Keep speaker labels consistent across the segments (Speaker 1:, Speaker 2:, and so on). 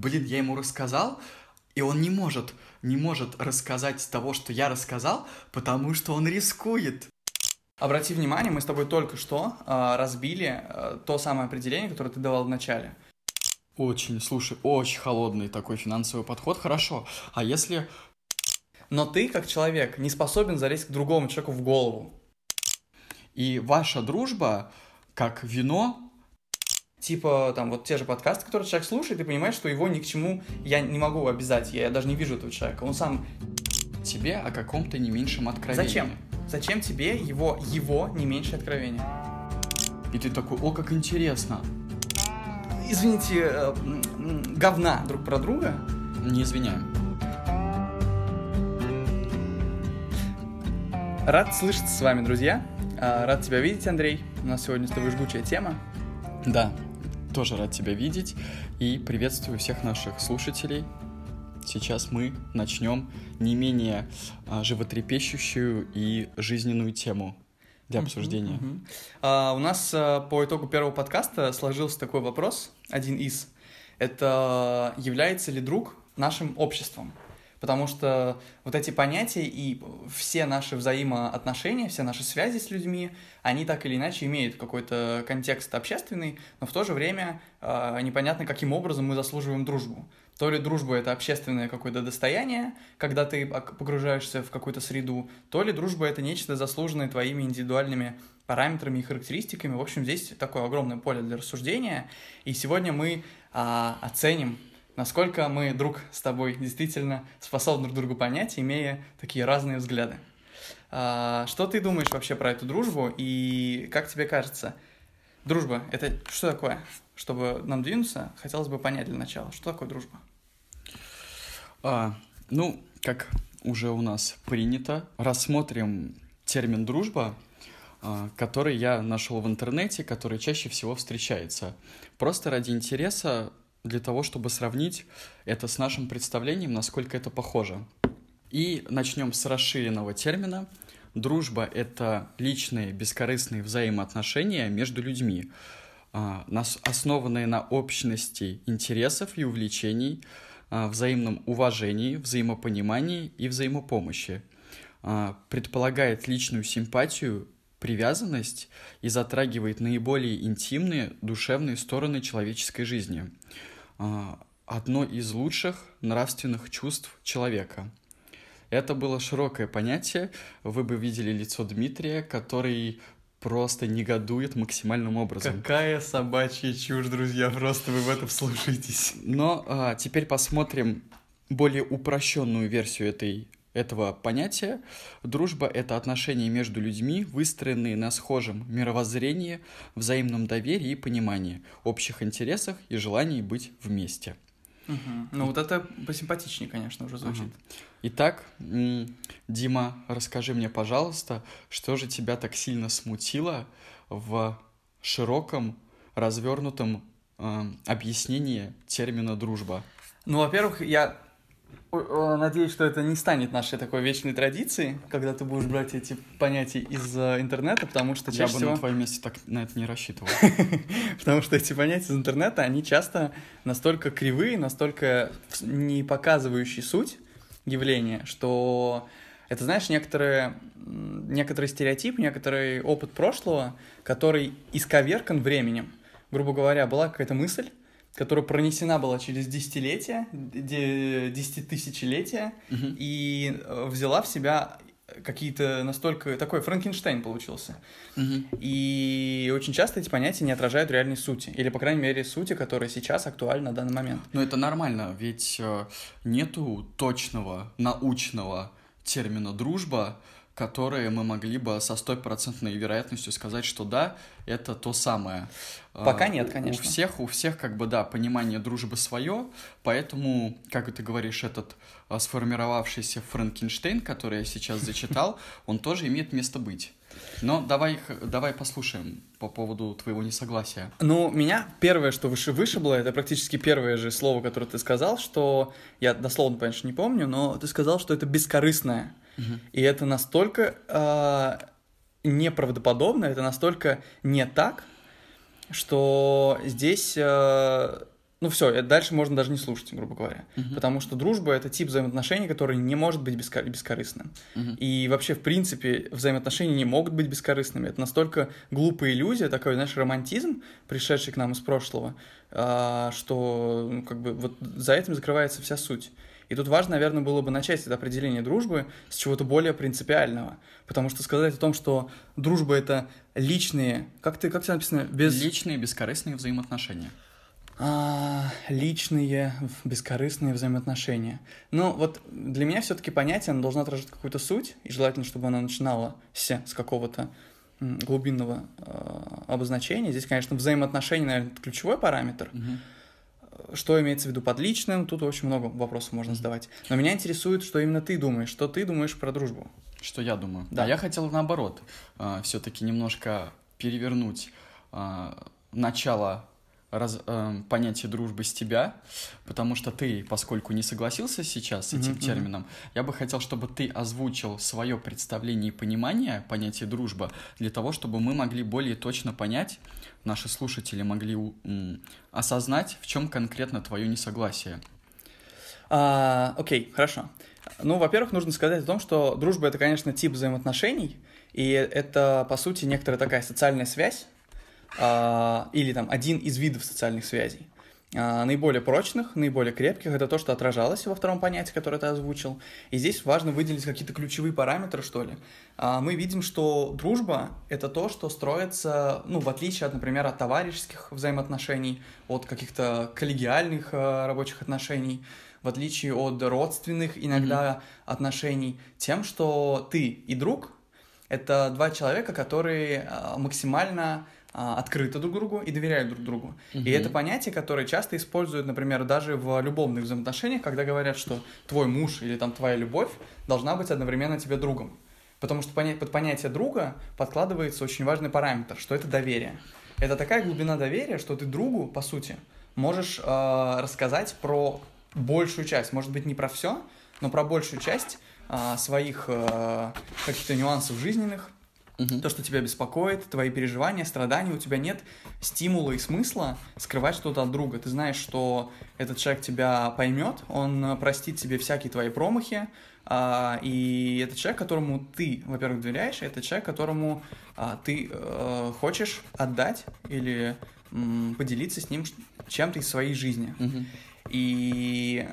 Speaker 1: блин, я ему рассказал, и он не может, не может рассказать того, что я рассказал, потому что он рискует.
Speaker 2: Обрати внимание, мы с тобой только что э, разбили э, то самое определение, которое ты давал в начале.
Speaker 1: Очень, слушай, очень холодный такой финансовый подход, хорошо. А если...
Speaker 2: Но ты, как человек, не способен залезть к другому человеку в голову.
Speaker 1: И ваша дружба, как вино,
Speaker 2: типа, там, вот те же подкасты, которые человек слушает, и понимает, что его ни к чему я не могу обязать, я даже не вижу этого человека, он сам...
Speaker 1: Тебе о каком-то не меньшем откровении.
Speaker 2: Зачем? Зачем тебе его, его не меньше откровения?
Speaker 1: И ты такой, о, как интересно.
Speaker 2: Извините, э, говна друг про друга?
Speaker 1: Не извиняем.
Speaker 2: Рад слышаться с вами, друзья. А, рад тебя видеть, Андрей. У нас сегодня с тобой жгучая тема.
Speaker 1: Да, тоже рад тебя видеть и приветствую всех наших слушателей. Сейчас мы начнем не менее а, животрепещущую и жизненную тему для обсуждения. Uh-huh,
Speaker 2: uh-huh. А, у нас а, по итогу первого подкаста сложился такой вопрос, один из. Это является ли друг нашим обществом? Потому что вот эти понятия и все наши взаимоотношения, все наши связи с людьми, они так или иначе имеют какой-то контекст общественный, но в то же время э, непонятно, каким образом мы заслуживаем дружбу. То ли дружба — это общественное какое-то достояние, когда ты погружаешься в какую-то среду, то ли дружба — это нечто заслуженное твоими индивидуальными параметрами и характеристиками. В общем, здесь такое огромное поле для рассуждения. И сегодня мы а, оценим насколько мы друг с тобой действительно способны друг другу понять, имея такие разные взгляды. А, что ты думаешь вообще про эту дружбу и как тебе кажется, дружба — это что такое? Чтобы нам двинуться, хотелось бы понять для начала, что такое дружба?
Speaker 1: А, ну, как уже у нас принято, рассмотрим термин «дружба», а, который я нашел в интернете, который чаще всего встречается. Просто ради интереса для того, чтобы сравнить это с нашим представлением, насколько это похоже. И начнем с расширенного термина. Дружба — это личные, бескорыстные взаимоотношения между людьми, а, основанные на общности интересов и увлечений, а, взаимном уважении, взаимопонимании и взаимопомощи. А, предполагает личную симпатию, привязанность и затрагивает наиболее интимные душевные стороны человеческой жизни. А, одно из лучших нравственных чувств человека. Это было широкое понятие. Вы бы видели лицо Дмитрия, который просто негодует максимальным образом.
Speaker 2: Какая собачья чушь, друзья, просто вы в этом слушаетесь.
Speaker 1: Но а, теперь посмотрим более упрощенную версию этой этого понятия. Дружба — это отношения между людьми, выстроенные на схожем мировоззрении, взаимном доверии и понимании, общих интересах и желании быть вместе.
Speaker 2: Угу. Ну и... вот это посимпатичнее, конечно, уже звучит. Угу.
Speaker 1: Итак, Дима, расскажи мне, пожалуйста, что же тебя так сильно смутило в широком, развернутом э, объяснении термина дружба?
Speaker 2: Ну, во-первых, я Надеюсь, что это не станет нашей такой вечной традицией, когда ты будешь брать эти понятия из э, интернета, потому что
Speaker 1: чаще Я бы всего... на твоем месте так на это не рассчитывал.
Speaker 2: Потому что эти понятия из интернета, они часто настолько кривые, настолько не показывающие суть явления, что это, знаешь, некоторые, некоторый стереотип, некоторый опыт прошлого, который исковеркан временем. Грубо говоря, была какая-то мысль, которая пронесена была через десятилетия, десятитысячелетия, угу. и э, взяла в себя какие-то настолько... Такой Франкенштейн получился. Угу. И очень часто эти понятия не отражают реальной сути. Или, по крайней мере, сути, которая сейчас актуальна на данный момент.
Speaker 1: Ну, это нормально, ведь э, нету точного научного термина «дружба», которые мы могли бы со стопроцентной вероятностью сказать, что да, это то самое.
Speaker 2: Пока а, нет, конечно.
Speaker 1: У всех, у всех как бы, да, понимание дружбы свое, поэтому, как ты говоришь, этот а, сформировавшийся Франкенштейн, который я сейчас зачитал, он тоже имеет место быть. Но давай, давай послушаем по поводу твоего несогласия.
Speaker 2: Ну, меня первое, что выше вышибло, это практически первое же слово, которое ты сказал, что я дословно, конечно, не помню, но ты сказал, что это бескорыстное. И это настолько э, неправдоподобно, это настолько не так, что здесь э, ну все, дальше можно даже не слушать, грубо говоря.
Speaker 1: Мгм.
Speaker 2: Потому что дружба это тип взаимоотношений, который не может быть бескор- бескорыстным.
Speaker 1: Мгм.
Speaker 2: И вообще, в принципе, взаимоотношения не могут быть бескорыстными. Это настолько глупая иллюзия, такой, знаешь, романтизм, пришедший к нам из прошлого, а, что ну, как бы вот за этим закрывается вся суть. И тут важно, наверное, было бы начать это определение дружбы с чего-то более принципиального. Потому что сказать о том, что дружба — это личные... Как ты, как тебе написано? Без...
Speaker 1: Личные бескорыстные взаимоотношения.
Speaker 2: А, личные, бескорыстные взаимоотношения. Ну, вот для меня все-таки понятие, оно должно отражать какую-то суть, и желательно, чтобы оно начинало с, с какого-то глубинного э, обозначения. Здесь, конечно, взаимоотношения, наверное, это ключевой параметр.
Speaker 1: Мгм.
Speaker 2: Что имеется в виду под личным, тут очень много вопросов можно задавать. Но меня интересует, что именно ты думаешь, что ты думаешь про дружбу.
Speaker 1: Что я думаю?
Speaker 2: Да.
Speaker 1: А я хотел наоборот, все-таки немножко перевернуть а, начало раз- э, понятия дружбы с тебя, потому что ты, поскольку не согласился сейчас с этим
Speaker 2: мгм.
Speaker 1: термином, я бы хотел, чтобы ты озвучил свое представление и понимание понятия дружба для того, чтобы мы могли более точно понять, наши слушатели могли осознать, в чем конкретно твое несогласие.
Speaker 2: А, окей, хорошо. Ну, во-первых, нужно сказать о том, что дружба это, конечно, тип взаимоотношений, и это, по сути, некоторая такая социальная связь, а, или там один из видов социальных связей. А, наиболее прочных, наиболее крепких это то, что отражалось во втором понятии, которое ты озвучил. И здесь важно выделить какие-то ключевые параметры, что ли. А, мы видим, что дружба это то, что строится, ну, в отличие от, например, от товарищеских взаимоотношений, от каких-то коллегиальных э, рабочих отношений, в отличие от родственных иногда отношений, тем, что ты и друг — это два человека, которые а, максимально а, открыты друг другу и доверяют друг другу. И
Speaker 1: Мгм.
Speaker 2: это понятие, которое часто используют, например, даже в любовных взаимоотношениях, когда говорят, что твой муж или там твоя любовь должна быть одновременно тебе другом. Потому что под понятие друга подкладывается очень важный параметр, что это доверие. Это такая глубина доверия, что ты другу, по сути, можешь э, рассказать про большую часть, может быть, не про все, но про большую часть э, своих э, каких-то нюансов жизненных, То, что тебя беспокоит, твои переживания, страдания, у тебя нет стимула и смысла скрывать что-то от друга. Ты знаешь, что этот человек тебя поймет, он э, простит тебе всякие твои промахи, а, и это человек, которому ты, во-первых, доверяешь, это человек, которому а, ты э, хочешь отдать или м, поделиться с ним чем-то из своей жизни.
Speaker 1: Мгм.
Speaker 2: И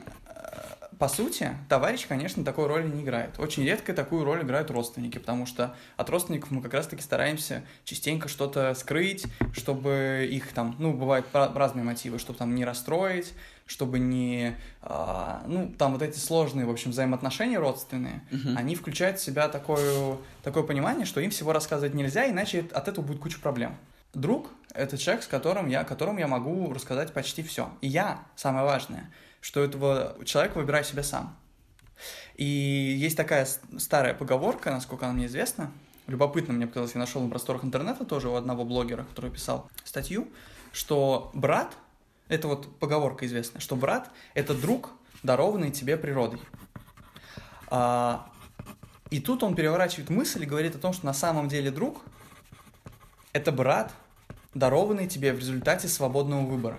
Speaker 2: по сути, товарищ, конечно, такой роли не играет. Очень редко такую роль играют родственники, потому что от родственников мы как раз-таки стараемся частенько что-то скрыть, чтобы их там, ну, бывают разные мотивы, чтобы там не расстроить, чтобы не, а, ну, там вот эти сложные, в общем, взаимоотношения родственные,
Speaker 1: Мгм.
Speaker 2: они включают в себя такое, такое понимание, что им всего рассказывать нельзя, иначе от этого будет куча проблем. Друг — это человек, с которым я, которому я могу рассказать почти все. И я, самое важное, что этого человека выбираю себе сам. И есть такая старая поговорка, насколько она мне известна. Любопытно мне показалось, я нашел на просторах интернета тоже у одного блогера, который писал статью, что брат, это вот поговорка известная, что брат — это друг, дарованный тебе природой. А, и тут он переворачивает мысль и говорит о том, что на самом деле друг — это брат, дарованный тебе в результате свободного выбора.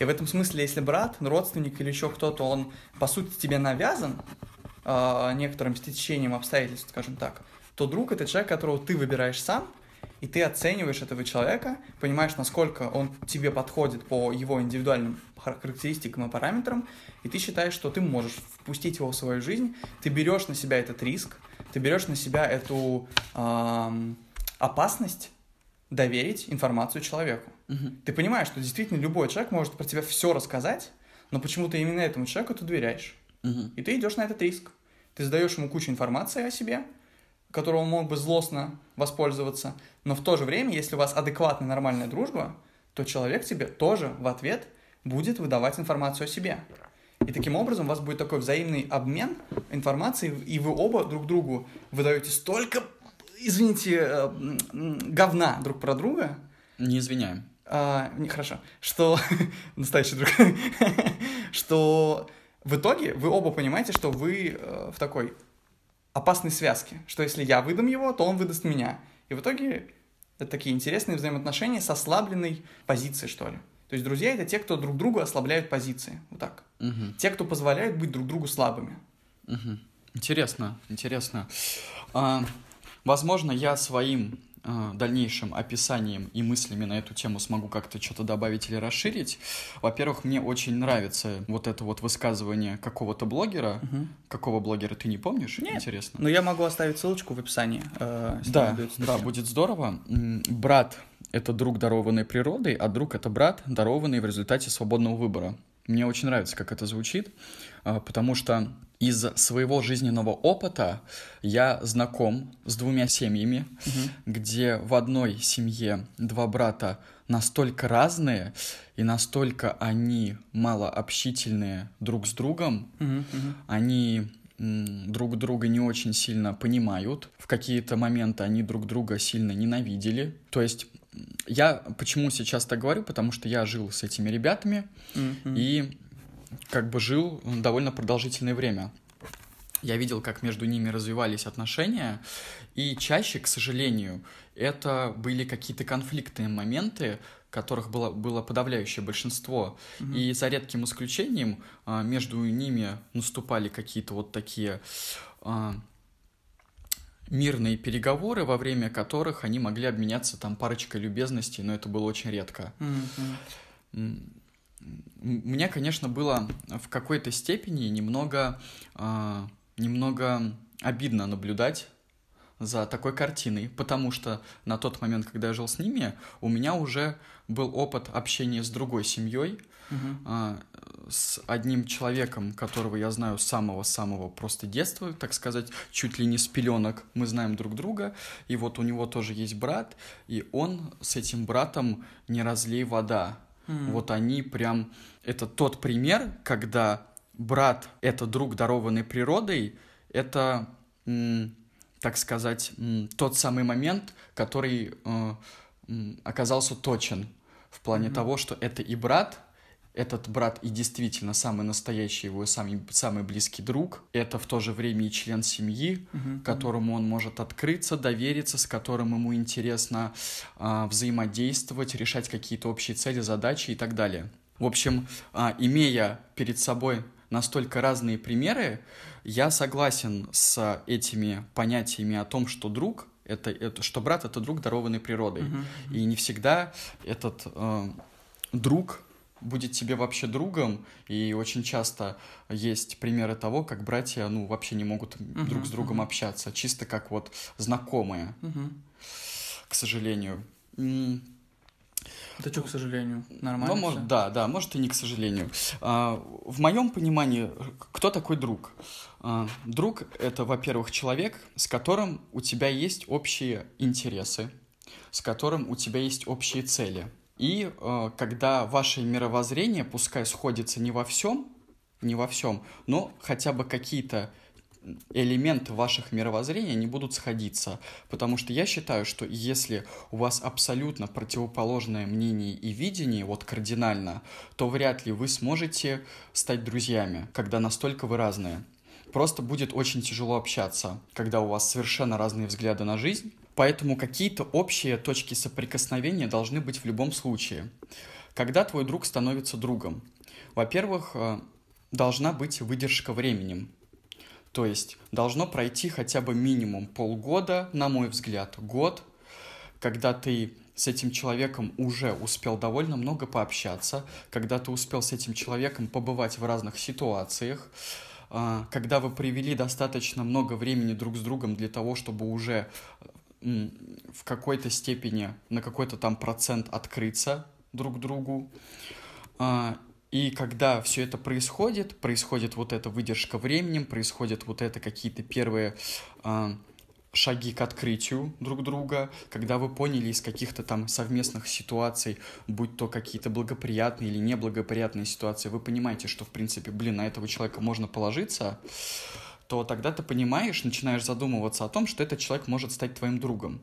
Speaker 2: И в этом смысле, если брат, родственник или еще кто-то, он, по сути, тебе навязан э, некоторым стечением обстоятельств, скажем так, то друг — это человек, которого ты выбираешь сам, и ты оцениваешь этого человека, понимаешь, насколько он тебе подходит по его индивидуальным хар- характеристикам и параметрам, и ты считаешь, что ты можешь впустить его в свою жизнь, ты берешь на себя этот риск, ты берешь на себя эту ам, опасность доверить информацию человеку.
Speaker 1: Мгм.
Speaker 2: Ты понимаешь, что действительно любой человек может про тебя все рассказать, но почему-то именно этому человеку ты доверяешь.
Speaker 1: Мгм.
Speaker 2: И ты идешь на этот риск. Ты задаешь ему кучу информации о себе, которую он мог бы злостно воспользоваться, но в то же время, если у вас адекватная нормальная дружба, то человек тебе тоже в ответ будет выдавать информацию о себе. И таким образом у вас будет такой взаимный обмен информацией, и вы оба друг другу выдаете столько, извините, э, говна друг про друга,
Speaker 1: Не извиняем.
Speaker 2: А, не, хорошо, что настоящий друг, что в итоге вы оба понимаете, что вы э, в такой опасной связке, что если я выдам его, то он выдаст меня. И в итоге это такие интересные взаимоотношения с ослабленной позицией, что ли. То есть друзья это те, кто друг другу ослабляют позиции. Вот так. Те, кто позволяют быть друг другу слабыми.
Speaker 1: Интересно, интересно. А, возможно, я своим дальнейшим описанием и мыслями на эту тему смогу как-то что-то добавить или расширить. Во-первых, мне очень нравится вот это вот высказывание какого-то блогера. Какого блогера ты не помнишь?
Speaker 2: Нет.
Speaker 1: Интересно.
Speaker 2: Но я могу оставить ссылочку в описании. э,
Speaker 1: Да, да, будет здорово. Брат — это друг, дарованный природой, а друг — это брат, дарованный в результате свободного выбора. Мне очень нравится, как это звучит, а, потому что из своего жизненного опыта я знаком с двумя семьями, где в одной семье два брата настолько разные и настолько они малообщительные друг с другом,
Speaker 2: мгм.
Speaker 1: они друг друга не очень сильно понимают. В какие-то моменты они друг друга сильно ненавидели. То есть я почему сейчас так говорю? Потому что я жил с этими ребятами
Speaker 2: Мгм.
Speaker 1: и как бы жил довольно продолжительное время. Я видел, как между ними развивались отношения, и чаще, к сожалению, это были какие-то конфликтные моменты, которых было, было подавляющее большинство.
Speaker 2: Мгм.
Speaker 1: И за редким исключением а, между ними наступали какие-то вот такие а, мирные переговоры, во время которых они могли обменяться там парочкой любезностей, но это было очень редко.
Speaker 2: Мгм,
Speaker 1: Мне, конечно, было в какой-то степени немного, а, немного обидно наблюдать за такой картиной, потому что на тот момент, когда я жил с ними, у меня уже был опыт общения с другой семьей,
Speaker 2: Мгм.
Speaker 1: а, с одним человеком, которого я знаю с самого-самого просто детства, так сказать, чуть ли не с пеленок, мы знаем друг друга, и вот у него тоже есть брат, и он с этим братом не разлей вода. Вот они прям... Это тот пример, когда брат — это друг, дарованный природой, это, так сказать, тот самый момент, который э, оказался точен в плане
Speaker 2: Мгм.
Speaker 1: того, что это и брат, этот брат и действительно самый настоящий его самый, самый близкий друг, это в то же время и член семьи,
Speaker 2: Мгм.
Speaker 1: которому он может открыться, довериться, с которым ему интересно а, взаимодействовать, решать какие-то общие цели, задачи и так далее. В общем, а, имея перед собой настолько разные примеры, я согласен с этими понятиями о том, что друг это, это что брат это друг, дарованный природой.
Speaker 2: Мгм.
Speaker 1: И не всегда этот э, друг будет тебе вообще другом, и очень часто есть примеры того, как братья, ну, вообще не могут друг с другом
Speaker 2: мгм.
Speaker 1: общаться, чисто как вот знакомые,
Speaker 2: Мгм.
Speaker 1: к сожалению.
Speaker 2: Да что, к сожалению, нормально.
Speaker 1: Ну,
Speaker 2: всё?
Speaker 1: может, да, да, может и не к сожалению. А, в моем понимании, кто такой друг? А, друг — это, во-первых, человек, с которым у тебя есть общие интересы, с которым у тебя есть общие цели. И э, когда ваше мировоззрение, пускай сходится не во всем, не во всем, но хотя бы какие-то элементы ваших мировоззрения не будут сходиться. Потому что я считаю, что если у вас абсолютно противоположное мнение и видение, вот кардинально, то вряд ли вы сможете стать друзьями, когда настолько вы разные. Просто будет очень тяжело общаться, когда у вас совершенно разные взгляды на жизнь. Поэтому какие-то общие точки соприкосновения должны быть в любом случае. Когда твой друг становится другом? Во-первых, э, должна быть выдержка временем. То есть должно пройти хотя бы минимум полгода, на мой взгляд, год, когда ты с этим человеком уже успел довольно много пообщаться, когда ты успел с этим человеком побывать в разных ситуациях, а, когда вы провели достаточно много времени друг с другом для того, чтобы уже в какой-то степени, на какой-то там процент открыться друг другу. А, И когда все это происходит, происходит вот эта выдержка временем, происходят вот это какие-то первые а, шаги к открытию друг друга, когда вы поняли из каких-то там совместных ситуаций, будь то какие-то благоприятные или неблагоприятные ситуации, вы понимаете, что, в принципе, блин, на этого человека можно положиться, то тогда ты понимаешь, начинаешь задумываться о том, что этот человек может стать твоим другом.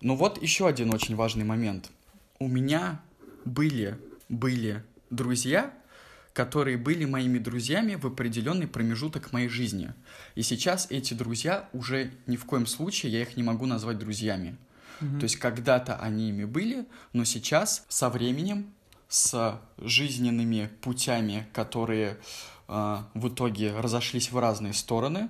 Speaker 1: Ну вот еще один очень важный момент. У меня были, были друзья, которые были моими друзьями в определенный промежуток моей жизни. И сейчас эти друзья уже ни в коем случае я их не могу назвать друзьями.
Speaker 2: Мгм.
Speaker 1: То есть когда-то они ими были, но сейчас со временем с жизненными путями, которые в итоге разошлись в разные стороны,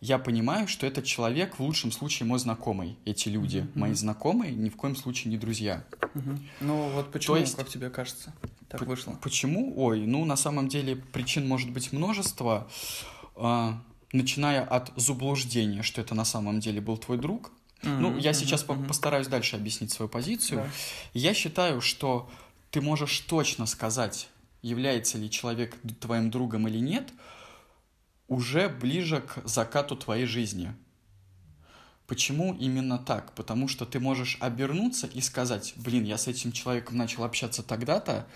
Speaker 1: я понимаю, что этот человек в лучшем случае мой знакомый. Эти люди, mm-hmm. мои знакомые, ни в коем случае не друзья.
Speaker 2: Mm-hmm. Ну вот почему, То есть, как тебе кажется, так вышло?
Speaker 1: Почему? Ой, ну на самом деле причин может быть множество, э, начиная от заблуждения, что это на самом деле был твой друг. Mm-hmm. Ну, я сейчас mm-hmm. постараюсь дальше объяснить свою позицию. Да. Я считаю, что ты можешь точно сказать, является ли человек твоим другом или нет, уже ближе к закату твоей жизни. Почему именно так? Потому что ты можешь обернуться и сказать, блин, я с этим человеком начал общаться тогда-то,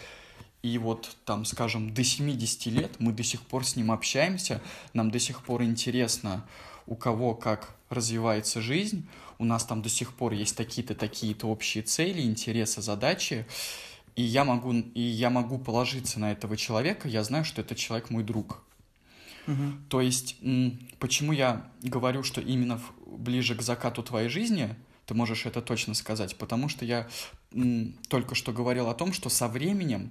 Speaker 1: и вот там, скажем, до 70 лет мы до сих пор с ним общаемся, нам до сих пор интересно, у кого как развивается жизнь, у нас там до сих пор есть такие-то, такие-то общие цели, интересы, задачи, и я могу, и я могу положиться на этого человека, я знаю, что этот человек мой друг. Угу. То есть, почему я говорю, что именно ближе к закату твоей жизни, ты можешь это точно сказать, потому что я только что говорил о том, что со временем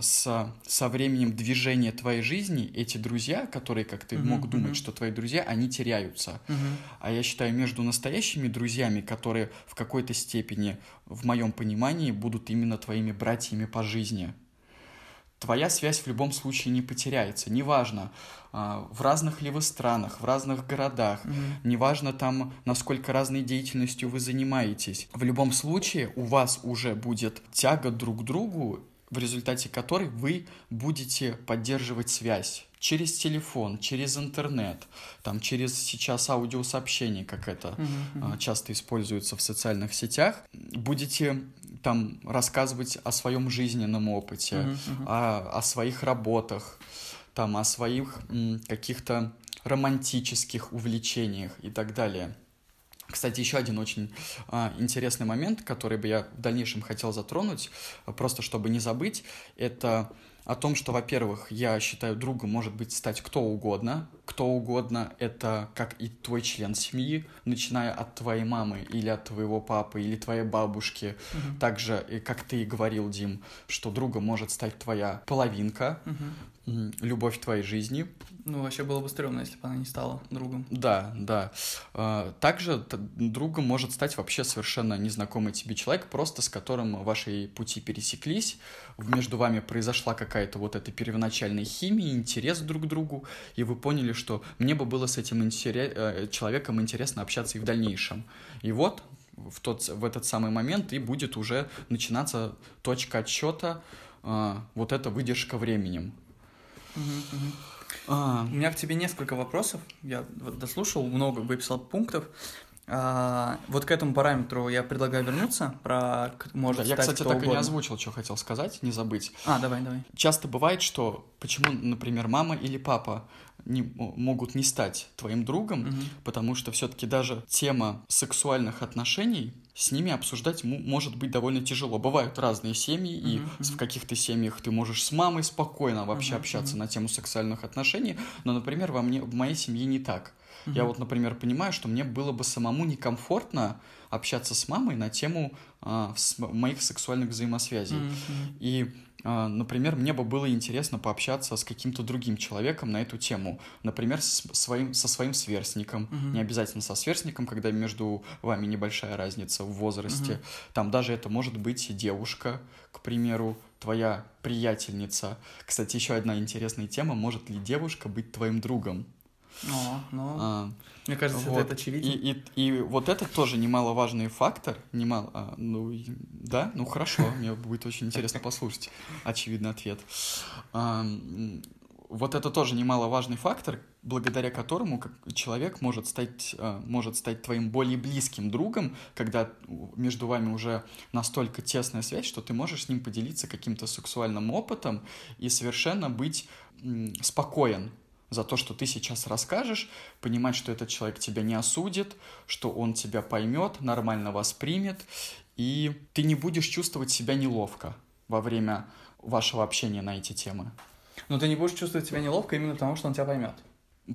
Speaker 1: со, со временем движения твоей жизни эти друзья, которые, как ты uh-huh, мог думать, uh-huh. что твои друзья, они теряются. Uh-huh. А я считаю, между настоящими друзьями, которые в какой-то степени, в моем понимании, будут именно твоими братьями по жизни, твоя связь в любом случае не потеряется. Неважно, а, в разных ли вы странах, в разных городах, mm-hmm. неважно там, насколько разной деятельностью вы занимаетесь. В любом случае у вас уже будет тяга друг к другу, в результате которой вы будете поддерживать связь через телефон, через интернет, там через сейчас аудиосообщение, как это uh-huh, часто используется в социальных сетях, будете там рассказывать о своем жизненном опыте, uh-huh, uh-huh. О, о своих работах, там о своих каких-то романтических увлечениях и так далее. Кстати, еще один очень а, интересный момент, который бы я в дальнейшем хотел затронуть, просто чтобы не забыть, это о том, что, во-первых, я считаю, другом может быть стать кто угодно. Кто угодно — это как и твой член семьи, начиная от твоей мамы или от твоего папы или твоей бабушки. Угу. Также, и как ты и говорил, Дим, что другом может стать твоя половинка, угу. Любовь твоей жизни.
Speaker 2: Ну, вообще было бы стрёмно, если бы она не стала другом.
Speaker 1: Да, да. А, также другом может стать вообще совершенно незнакомый тебе человек, просто с которым ваши пути пересеклись, между вами произошла какая-то вот эта первоначальная химия, интерес друг к другу, и вы поняли, что мне бы было с этим интерес, э, человеком интересно общаться и в дальнейшем. И вот в, тот, в этот самый момент и будет уже начинаться точка отсчета, э, вот эта выдержка временем.
Speaker 2: А... У меня к тебе несколько вопросов. Я дослушал, много выписал пунктов. А, вот к этому параметру я предлагаю вернуться. Про может да,
Speaker 1: я, кстати, так угодно. и не озвучил, что хотел сказать, не забыть.
Speaker 2: А, давай, давай.
Speaker 1: Часто бывает, что почему, например, мама или папа не, могут не стать твоим другом, угу. потому что все-таки даже тема сексуальных отношений с ними обсуждать может быть довольно тяжело. Бывают разные семьи, uh-huh, и в каких-то семьях ты можешь с мамой спокойно вообще uh-huh, общаться uh-huh. на тему сексуальных отношений, но, например, во мне, в моей семье не так. Uh-huh. Я вот, например, понимаю, что мне было бы самому некомфортно общаться с мамой на тему а, моих сексуальных взаимосвязей. Uh-huh. И Например, мне бы было интересно пообщаться с каким-то другим человеком на эту тему. Например, с своим, со своим сверстником. Uh-huh. Не обязательно со сверстником, когда между вами небольшая разница в возрасте. Uh-huh. Там даже это может быть девушка, к примеру, твоя приятельница. Кстати, еще одна интересная тема. Может ли девушка быть твоим другом?
Speaker 2: О, ну, а, мне кажется, вот. это очевидно.
Speaker 1: И, и, и вот это тоже немаловажный фактор. Немало, а, ну, да, ну хорошо, мне будет очень интересно послушать очевидный ответ. А, вот это тоже немаловажный фактор, благодаря которому человек может стать, а, может стать твоим более близким другом, когда между вами уже настолько тесная связь, что ты можешь с ним поделиться каким-то сексуальным опытом и совершенно быть спокоен за то, что ты сейчас расскажешь, понимать, что этот человек тебя не осудит, что он тебя поймет, нормально воспримет, и ты не будешь чувствовать себя неловко во время вашего общения на эти темы.
Speaker 2: Но ты не будешь чувствовать себя неловко именно потому, что он тебя поймет.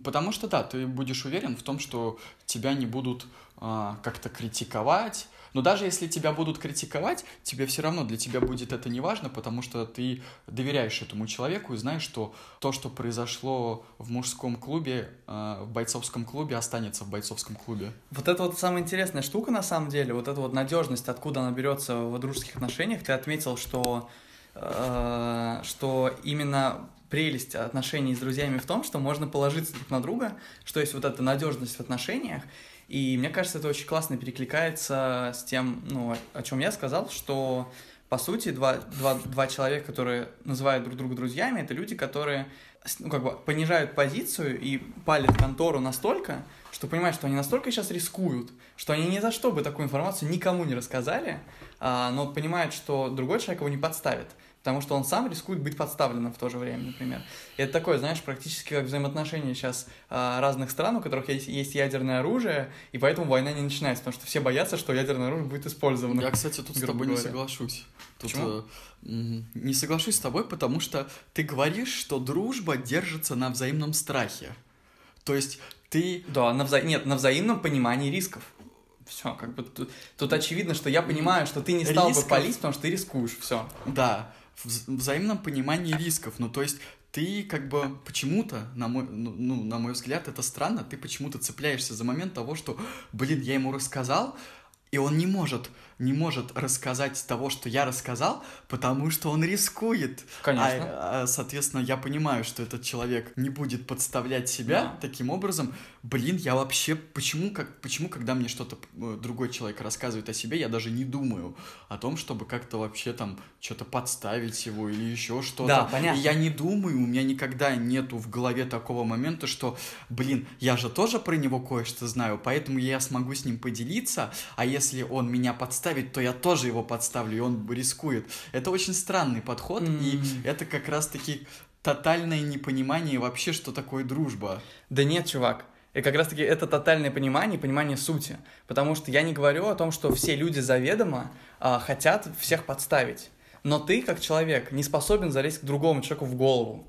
Speaker 1: Потому что да, ты будешь уверен в том, что тебя не будут а, как-то критиковать, Но даже если тебя будут критиковать, тебе все равно для тебя будет это не важно, потому что ты доверяешь этому человеку и знаешь, что то, что произошло в мужском клубе, э, в бойцовском клубе, останется в бойцовском клубе.
Speaker 2: Вот это вот самая интересная штука на самом деле, вот эта вот надежность, откуда она берется в дружеских отношениях. Ты отметил, что э, что именно прелесть отношений с друзьями в том, что можно положиться друг на друга, что есть вот эта надежность в отношениях. И мне кажется, это очень классно перекликается с тем, ну, о чем я сказал, что по сути два, два, два человека, которые называют друг друга друзьями, это люди, которые ну, как бы понижают позицию и палят контору настолько, что понимают, что они настолько сейчас рискуют, что они ни за что бы такую информацию никому не рассказали, а, но понимают, что другой человек его не подставит потому что он сам рискует быть подставленным в то же время, например. И это такое, знаешь, практически как взаимоотношения сейчас а, разных стран, у которых есть, есть ядерное оружие, и поэтому война не начинается, потому что все боятся, что ядерное оружие будет использовано.
Speaker 1: Я, кстати, тут с тобой говоря. не соглашусь. Тут, Почему? Э, не соглашусь с тобой, потому что ты говоришь, что дружба держится на взаимном страхе. То есть ты...
Speaker 2: Да, на вза... нет, на взаимном понимании рисков. Все, как бы тут, тут очевидно, что я понимаю, что ты не стал Рисков... бы палить, потому что ты рискуешь, все.
Speaker 1: Да, взаимном понимании рисков. Ну, то есть ты как бы почему-то, на мой, ну, ну, на мой взгляд, это странно, ты почему-то цепляешься за момент того, что, блин, я ему рассказал, и он не может, не может рассказать того, что я рассказал, потому что он рискует.
Speaker 2: Конечно.
Speaker 1: А, а, соответственно, я понимаю, что этот человек не будет подставлять себя да. таким образом. Блин, я вообще... Почему, как, почему, когда мне что-то э, другой человек рассказывает о себе, я даже не думаю о том, чтобы как-то вообще там что-то подставить его или еще что-то.
Speaker 2: Да, понятно.
Speaker 1: И я не думаю, у меня никогда нету в голове такого момента, что, блин, я же тоже про него кое-что знаю, поэтому я смогу с ним поделиться, а если если он меня подставит, то я тоже его подставлю, и он рискует. Это очень странный подход, mm. и это как раз-таки тотальное непонимание вообще, что такое дружба.
Speaker 2: Да нет, чувак. И как раз-таки это тотальное понимание, понимание сути. Потому что я не говорю о том, что все люди заведомо а, хотят всех подставить. Но ты, как человек, не способен залезть к другому человеку в голову.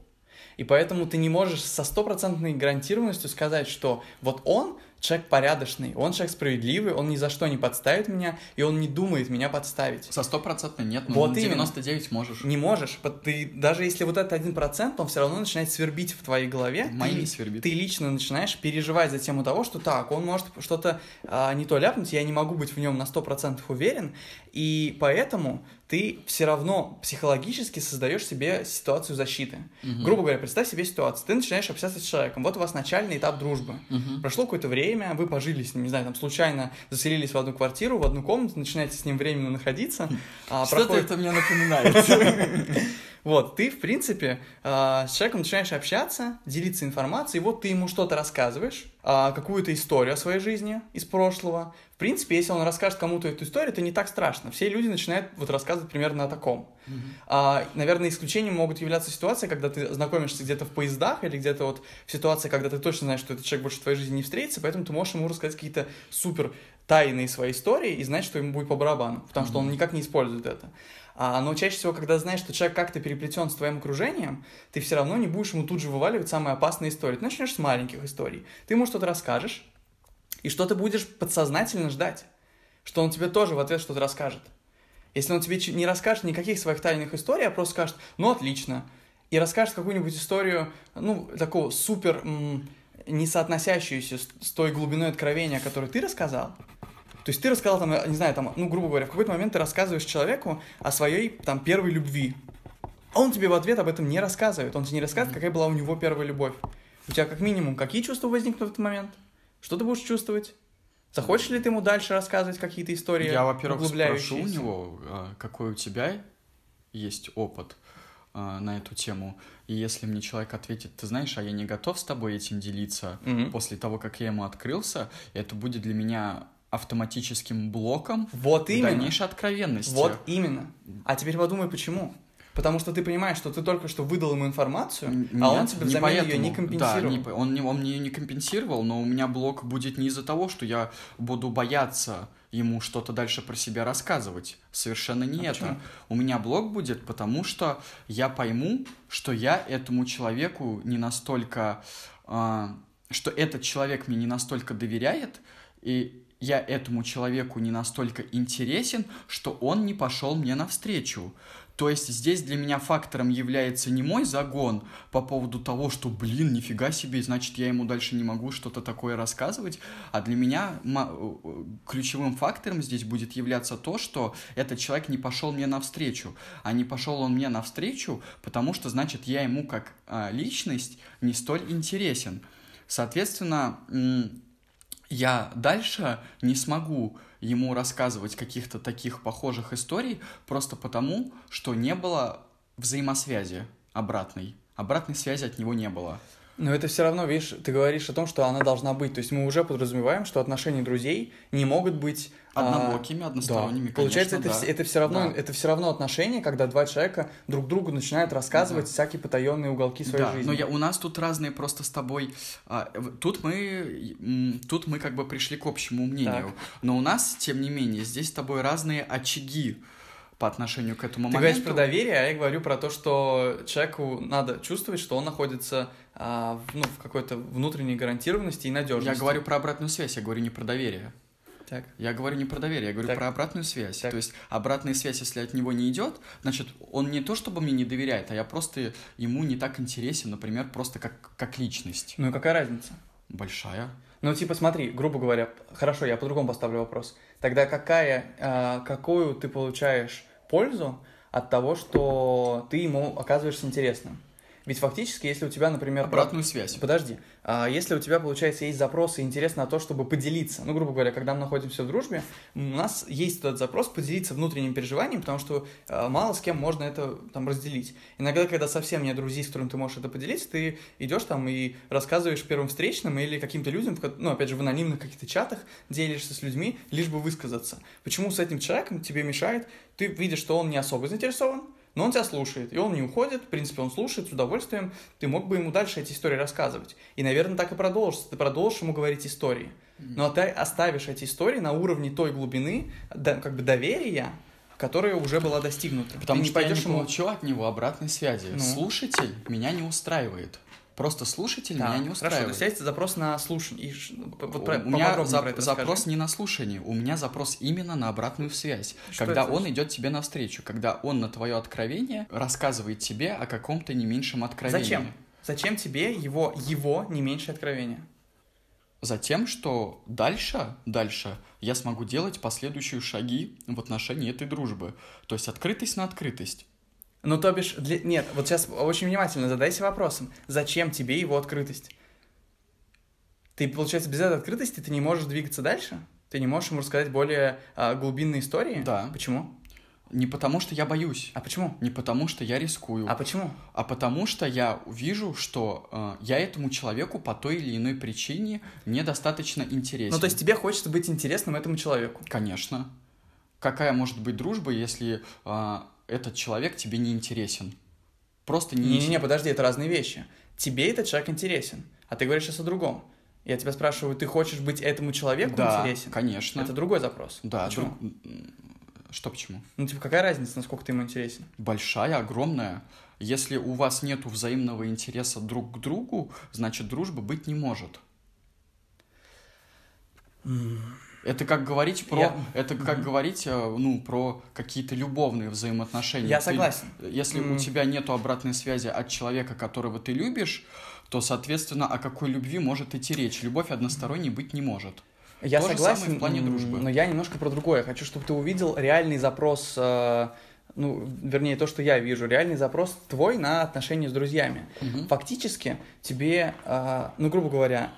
Speaker 2: И поэтому ты не можешь со стопроцентной гарантированностью сказать, что вот он человек порядочный, он человек справедливый, он ни за что не подставит меня, и он не думает меня подставить.
Speaker 1: Со стопроцентной нет, но вот 99 именно. можешь.
Speaker 2: Не можешь. Ты, даже если вот этот один процент, он все равно начинает свербить в твоей голове.
Speaker 1: Моей свербит.
Speaker 2: Ты лично начинаешь переживать за тему того, что так, он может что-то а, не то ляпнуть, я не могу быть в нем на сто процентов уверен, и поэтому ты все равно психологически создаешь себе ситуацию защиты. Угу. Грубо говоря, представь себе ситуацию. Ты начинаешь общаться с человеком. Вот у вас начальный этап дружбы.
Speaker 1: Угу.
Speaker 2: Прошло какое-то время, вы пожили с ним, не знаю, там случайно заселились в одну квартиру, в одну комнату, начинаете с ним временно находиться.
Speaker 1: А Что-то проходит... это мне напоминает.
Speaker 2: Вот, ты, в принципе, а, с человеком начинаешь общаться, делиться информацией, вот ты ему что-то рассказываешь, а, какую-то историю о своей жизни из прошлого. В принципе, если он расскажет кому-то эту историю, это не так страшно. Все люди начинают вот рассказывать примерно о таком.
Speaker 1: Mm-hmm.
Speaker 2: Наверное, исключением могут являться ситуации, когда ты знакомишься где-то в поездах или где-то вот в ситуации, когда ты точно знаешь, что этот человек больше в твоей жизни не встретится, поэтому ты можешь ему рассказать какие-то супер тайные свои истории и знать, что ему будет по барабану, потому что он никак не использует это. А, но чаще всего, когда знаешь, что человек как-то переплетен с твоим окружением, ты все равно не будешь ему тут же вываливать самые опасные истории. Ты начнешь с маленьких историй. Ты ему что-то расскажешь, и что ты будешь подсознательно ждать, что он тебе тоже в ответ что-то расскажет. Если он тебе не расскажет никаких своих тайных историй, а просто скажет, ну, отлично, и расскажет какую-нибудь историю, ну, такого супер м- не соотносящуюся с, с той глубиной откровения, которую ты рассказал, то есть ты рассказал там, не знаю, там, ну, грубо говоря, в какой-то момент ты рассказываешь человеку о своей там первой любви. А он тебе в ответ об этом не рассказывает. Он тебе не рассказывает, какая была у него первая любовь. У тебя как минимум какие чувства возникнут в этот момент? Что ты будешь чувствовать? Захочешь ли ты ему дальше рассказывать какие-то истории?
Speaker 1: Я, во-первых, спрошу у него, а, какой у тебя есть опыт а, на эту тему. И если мне человек ответит, ты знаешь, а я не готов с тобой этим делиться,
Speaker 2: mm-hmm.
Speaker 1: после того, как я ему открылся, это будет для меня автоматическим блоком
Speaker 2: вот именно.
Speaker 1: дальнейшей откровенности.
Speaker 2: Вот именно. А теперь подумай, почему. Потому что ты понимаешь, что ты только что выдал ему информацию, Нет, а он тебе взамен поэтому. ее не компенсировал.
Speaker 1: Да, не, он, не, он мне ее не компенсировал, но у меня блок будет не из-за того, что я буду бояться ему что-то дальше про себя рассказывать. Совершенно не а это. Почему? У меня блок будет, потому что я пойму, что я этому человеку не настолько... Э, что этот человек мне не настолько доверяет, и я этому человеку не настолько интересен, что он не пошел мне навстречу. То есть здесь для меня фактором является не мой загон по поводу того, что, блин, нифига себе, значит, я ему дальше не могу что-то такое рассказывать, а для меня э, ключевым фактором здесь будет являться то, что этот человек не пошел мне навстречу, а не пошел он мне навстречу, потому что, значит, я ему как а, личность не столь интересен. Соответственно, я дальше не смогу ему рассказывать каких-то таких похожих историй просто потому, что не было взаимосвязи обратной. Обратной связи от него не было.
Speaker 2: Но это все равно, видишь, ты говоришь о том, что она должна быть. То есть мы уже подразумеваем, что отношения друзей не могут быть
Speaker 1: однобокими, а, односторонними. Да.
Speaker 2: Получается,
Speaker 1: конечно,
Speaker 2: это, да. это все равно, да. это все равно отношения, когда два человека друг другу начинают рассказывать да. всякие потаенные уголки своей да. жизни.
Speaker 1: Но я, у нас тут разные просто с тобой. А, тут мы, тут мы как бы пришли к общему мнению. Так. Но у нас, тем не менее, здесь с тобой разные очаги по отношению к этому
Speaker 2: Ты
Speaker 1: моменту.
Speaker 2: Ты говоришь про доверие, а я говорю про то, что человеку надо чувствовать, что он находится а, в, ну, в какой-то внутренней гарантированности и надежности.
Speaker 1: Я говорю про обратную связь, я говорю не про доверие.
Speaker 2: Так.
Speaker 1: Я говорю не про доверие, я говорю так. про обратную связь. Так. То есть обратная связь, если от него не идет, значит, он не то чтобы мне не доверяет, а я просто ему не так интересен, например, просто как, как личность.
Speaker 2: Ну и какая разница?
Speaker 1: Большая.
Speaker 2: Ну, типа, смотри, грубо говоря, хорошо, я по-другому поставлю вопрос. Тогда какая, э, какую ты получаешь пользу от того, что ты ему оказываешься интересным. Ведь фактически, если у тебя, например...
Speaker 1: Обратную связь.
Speaker 2: Подожди. А если у тебя, получается, есть запрос и интерес на то, чтобы поделиться, ну, грубо говоря, когда мы находимся в дружбе, у нас есть этот запрос поделиться внутренним переживанием, потому что э, мало с кем можно это там разделить. Иногда, когда совсем нет друзей, с которым ты можешь это поделиться, ты идешь там и рассказываешь первым встречным или каким-то людям, ну, опять же, в анонимных каких-то чатах делишься с людьми, лишь бы высказаться. Почему с этим человеком тебе мешает? Ты видишь, что он не особо заинтересован, но он тебя слушает, и он не уходит, в принципе, он слушает с удовольствием, ты мог бы ему дальше эти истории рассказывать. И, наверное, так и продолжится, ты продолжишь ему говорить истории. Но ты оставишь эти истории на уровне той глубины, как бы доверия, которая уже была достигнута.
Speaker 1: Потому ты что не я не ему... получу от него обратной связи. Ну. Слушатель меня не устраивает. Просто слушатель да, меня не устраивает.
Speaker 2: Хорошо, то есть запрос на слушание.
Speaker 1: Вот про, у меня за, запрос не на слушание, у меня запрос именно на обратную связь. Что когда он идет тебе навстречу, когда он на твое откровение рассказывает тебе о каком-то не меньшем откровении.
Speaker 2: Зачем? Зачем тебе его, его не меньшее откровение?
Speaker 1: Затем, что дальше, дальше я смогу делать последующие шаги в отношении этой дружбы. То есть открытость на открытость.
Speaker 2: Ну, то бишь, для... нет, вот сейчас очень внимательно задайся вопросом. Зачем тебе его открытость? Ты, получается, без этой открытости ты не можешь двигаться дальше? Ты не можешь ему рассказать более а, глубинные истории?
Speaker 1: Да.
Speaker 2: Почему?
Speaker 1: Не потому, что я боюсь.
Speaker 2: А почему?
Speaker 1: Не потому, что я рискую.
Speaker 2: А почему?
Speaker 1: А потому, что я вижу, что э, я этому человеку по той или иной причине недостаточно интересен.
Speaker 2: Ну, то есть тебе хочется быть интересным этому человеку?
Speaker 1: Конечно. Какая может быть дружба, если э, этот человек тебе не интересен. Просто не...
Speaker 2: Не-не-не, подожди, это разные вещи. Тебе этот человек интересен, а ты говоришь сейчас о другом. Я тебя спрашиваю, ты хочешь быть этому человеку
Speaker 1: да,
Speaker 2: интересен?
Speaker 1: конечно.
Speaker 2: Это другой запрос.
Speaker 1: Да.
Speaker 2: Почему?
Speaker 1: Друг... Что почему?
Speaker 2: Ну, типа, какая разница, насколько ты ему интересен?
Speaker 1: Большая, огромная. Если у вас нет взаимного интереса друг к другу, значит, дружба быть не может. Это как говорить про, я... это как mm-hmm. говорить, э, ну, про какие-то любовные взаимоотношения.
Speaker 2: Я согласен.
Speaker 1: если mm-hmm. у тебя нету обратной связи от человека, которого ты любишь, то, соответственно, о какой любви может идти речь? Любовь односторонней быть не может.
Speaker 2: Я То согласен, в плане дружбы. Но я немножко про другое. Хочу, чтобы ты увидел реальный запрос, э, ну, вернее, то, что я вижу, реальный запрос твой на отношения с друзьями. Угу. Фактически тебе, э, ну, грубо говоря,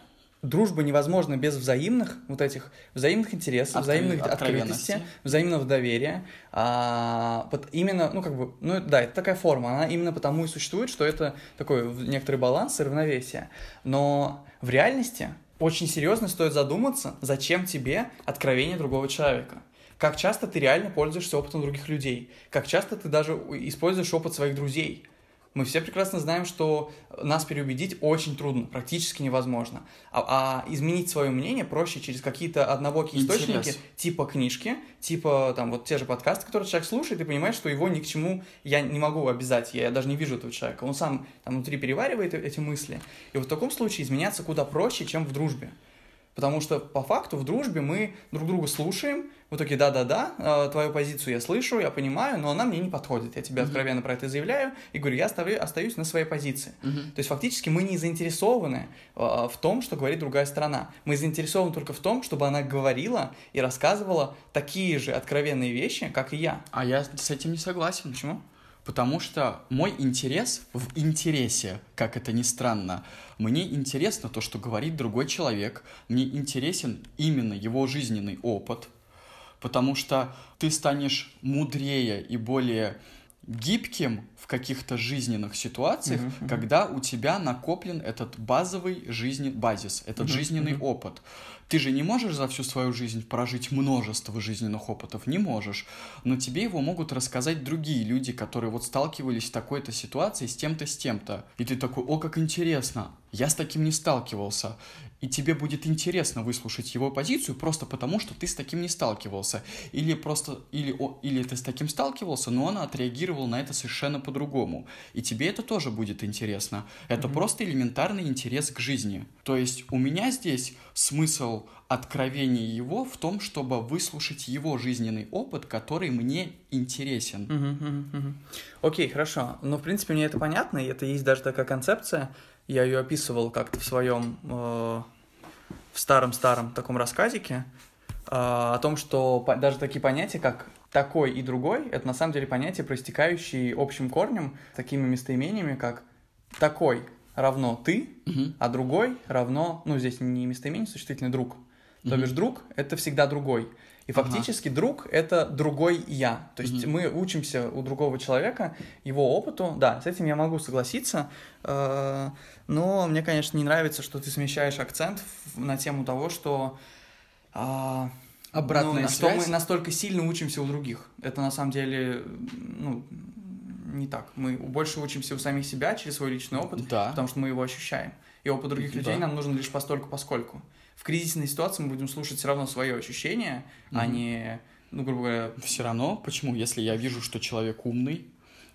Speaker 2: дружба невозможна без взаимных вот этих взаимных интересов, Откры... взаимных открытости, взаимного доверия. А, вот именно, ну как бы, ну да, это такая форма, она именно потому и существует, что это такой некоторый баланс и равновесие. Но в реальности очень серьезно стоит задуматься, зачем тебе откровение другого человека. Как часто ты реально пользуешься опытом других людей? Как часто ты даже используешь опыт своих друзей? Мы все прекрасно знаем, что нас переубедить очень трудно, практически невозможно. А, а изменить свое мнение проще через какие-то однобокие Интерес. источники, типа книжки, типа там вот те же подкасты, которые человек слушает, и понимает, что его ни к чему я не могу обязать, я даже не вижу этого человека. Он сам там внутри переваривает эти мысли. И вот в таком случае изменяться куда проще, чем в дружбе. Потому что по факту в дружбе мы друг друга слушаем, в итоге да-да-да, э, твою позицию я слышу, я понимаю, но она мне не подходит. Я тебе mm-hmm. откровенно про это заявляю и говорю, я оставлю, остаюсь на своей позиции. Mm-hmm. То есть фактически мы не заинтересованы э, в том, что говорит другая сторона. Мы заинтересованы только в том, чтобы она говорила и рассказывала такие же откровенные вещи, как и я.
Speaker 1: А я с этим не согласен.
Speaker 2: Почему?
Speaker 1: Потому что мой интерес в интересе, как это ни странно, мне интересно то, что говорит другой человек, мне интересен именно его жизненный опыт, потому что ты станешь мудрее и более гибким в каких-то жизненных ситуациях, mm-hmm, mm-hmm. когда у тебя накоплен этот базовый жизни базис, этот mm-hmm, жизненный mm-hmm. опыт. Ты же не можешь за всю свою жизнь прожить множество жизненных опытов, не можешь, но тебе его могут рассказать другие люди, которые вот сталкивались с такой-то ситуацией, с тем-то, с тем-то. И ты такой, о, как интересно, я с таким не сталкивался. И тебе будет интересно выслушать его позицию просто потому, что ты с таким не сталкивался. Или просто, или, о, или ты с таким сталкивался, но он отреагировал на это совершенно по-другому. И тебе это тоже будет интересно. Это mm-hmm. просто элементарный интерес к жизни. То есть у меня здесь смысл откровения его в том, чтобы выслушать его жизненный опыт, который мне интересен.
Speaker 2: Угу, угу, угу. Окей, хорошо. Ну, в принципе, мне это понятно, и это есть даже такая концепция. Я ее описывал как-то в своем э, в старом-старом таком рассказике э, о том, что по, даже такие понятия, как такой и другой, это на самом деле понятия, проистекающие общим корнем, такими местоимениями, как такой равно ты, угу. а другой равно, ну, здесь не местоимение, существительный друг. Угу. То бишь друг — это всегда другой. И фактически ага. друг — это другой я. То есть угу. мы учимся у другого человека, его опыту. Да, с этим я могу согласиться. Э, но мне, конечно, не нравится, что ты смещаешь акцент на тему того, что...
Speaker 1: А, Обратная
Speaker 2: ну, связь. Что мы настолько сильно учимся у других. Это на самом деле, ну, не так. Мы больше учимся у самих себя через свой личный опыт, да. потому что мы его ощущаем. И опыт других людей да. нам нужен лишь постольку поскольку. В кризисной ситуации мы будем слушать все равно свое ощущение, mm-hmm. а не, ну, грубо говоря...
Speaker 1: Все равно, почему? Если я вижу, что человек умный,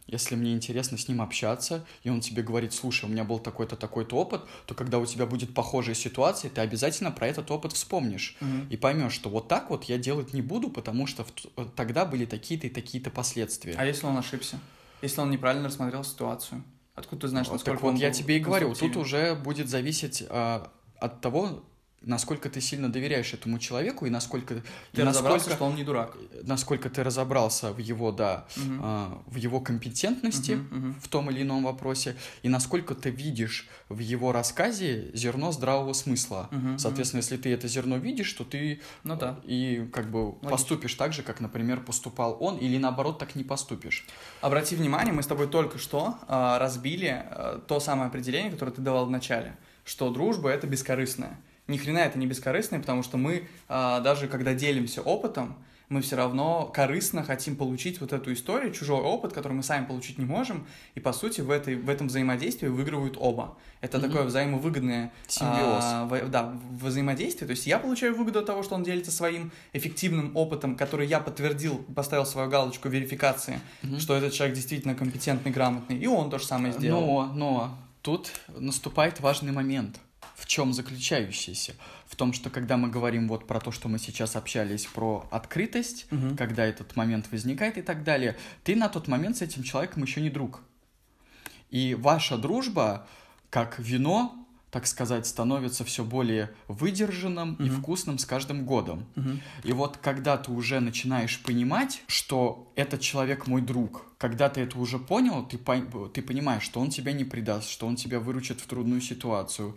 Speaker 1: если мне интересно с ним общаться, и он тебе говорит, слушай, у меня был такой-то, такой-то опыт, то когда у тебя будет похожая ситуация, ты обязательно про этот опыт вспомнишь mm-hmm. и поймешь, что вот так вот я делать не буду, потому что в... тогда были такие-то и такие-то последствия.
Speaker 2: А если он ошибся? Если он неправильно рассмотрел ситуацию? Откуда ты знаешь,
Speaker 1: насколько вот, так вот я тебе и говорю, тут уже будет зависеть а, от того, насколько ты сильно доверяешь этому человеку и насколько
Speaker 2: ты
Speaker 1: и
Speaker 2: разобрался, насколько, что он не дурак,
Speaker 1: насколько ты разобрался в его да угу. э, в его компетентности угу, угу. в том или ином вопросе и насколько ты видишь в его рассказе зерно здравого смысла. Угу, Соответственно, угу. если ты это зерно видишь, то ты
Speaker 2: ну да
Speaker 1: и как бы Логично. поступишь так же, как, например, поступал он, или наоборот так не поступишь.
Speaker 2: Обрати внимание, мы с тобой только что э, разбили э, то самое определение, которое ты давал в начале, что дружба это бескорыстная ни хрена это не бескорыстное, потому что мы, а, даже когда делимся опытом, мы все равно корыстно хотим получить вот эту историю, чужой опыт, который мы сами получить не можем, и по сути в, этой, в этом взаимодействии выигрывают оба. Это mm-hmm. такое взаимовыгодное
Speaker 1: симбиоз. А,
Speaker 2: в, да, взаимодействие. То есть я получаю выгоду от того, что он делится своим эффективным опытом, который я подтвердил, поставил свою галочку верификации, mm-hmm. что этот человек действительно компетентный, грамотный, и он то же самое сделал.
Speaker 1: Но, но тут наступает важный момент в чем заключающийся? В том, что когда мы говорим вот про то, что мы сейчас общались, про открытость, угу. когда этот момент возникает и так далее, ты на тот момент с этим человеком еще не друг. И ваша дружба, как вино, так сказать, становится все более выдержанным mm-hmm. и вкусным с каждым годом. Mm-hmm. И вот когда ты уже начинаешь понимать, что этот человек мой друг, когда ты это уже понял, ты, ты понимаешь, что он тебя не предаст, что он тебя выручит в трудную ситуацию,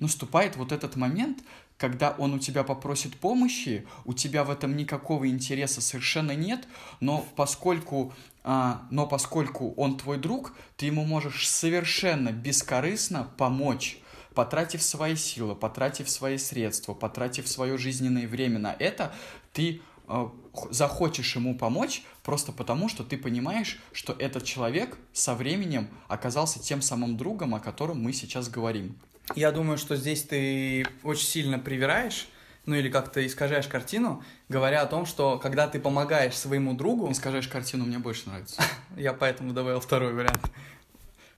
Speaker 1: наступает вот этот момент, когда он у тебя попросит помощи, у тебя в этом никакого интереса совершенно нет, но поскольку, а, но поскольку он твой друг, ты ему можешь совершенно бескорыстно помочь потратив свои силы, потратив свои средства, потратив свое жизненное время на это, ты э, захочешь ему помочь просто потому, что ты понимаешь, что этот человек со временем оказался тем самым другом, о котором мы сейчас говорим.
Speaker 2: Я думаю, что здесь ты очень сильно привираешь, ну или как-то искажаешь картину, говоря о том, что когда ты помогаешь своему другу...
Speaker 1: Искажаешь картину, мне больше нравится.
Speaker 2: Я поэтому добавил второй вариант.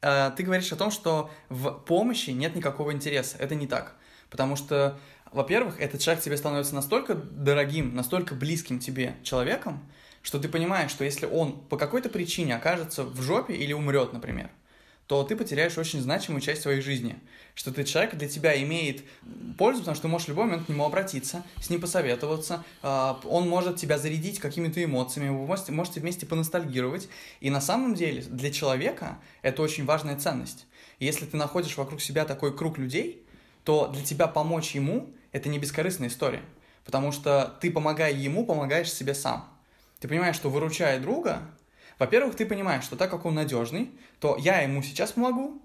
Speaker 2: Э, ты говоришь о том, что в помощи нет никакого интереса. Это не так. Потому что во-первых, этот человек тебе становится настолько дорогим, настолько близким тебе человеком, что ты понимаешь, что если он по какой-то причине окажется в жопе или умрет, например, то ты потеряешь очень значимую часть своей жизни. Что ты человек для тебя имеет пользу, потому что ты можешь в любой момент к нему обратиться, с ним посоветоваться, а, он может тебя зарядить какими-то эмоциями, вы можете, можете вместе поностальгировать. И на самом деле для человека это очень важная ценность. Если ты находишь вокруг себя такой круг людей, то для тебя помочь ему – это не бескорыстная история. Потому что ты, помогая ему, помогаешь себе сам. Ты понимаешь, что выручая друга, во-первых, ты понимаешь, что так как он надежный, то я ему сейчас помогу,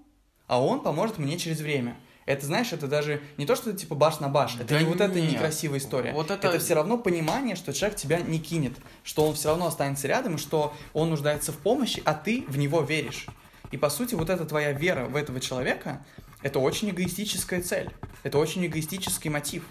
Speaker 2: а он поможет мне через время. Это, знаешь, это даже не то, что это типа баш на баш, это
Speaker 1: Да
Speaker 2: не вот эта некрасивая история.
Speaker 1: Вот это-
Speaker 2: это все равно понимание, что человек тебя не кинет, что он все равно останется рядом, и что он нуждается в помощи, а ты в него веришь. И по сути, вот эта твоя вера в этого человека, это очень эгоистическая цель, это очень эгоистический мотив.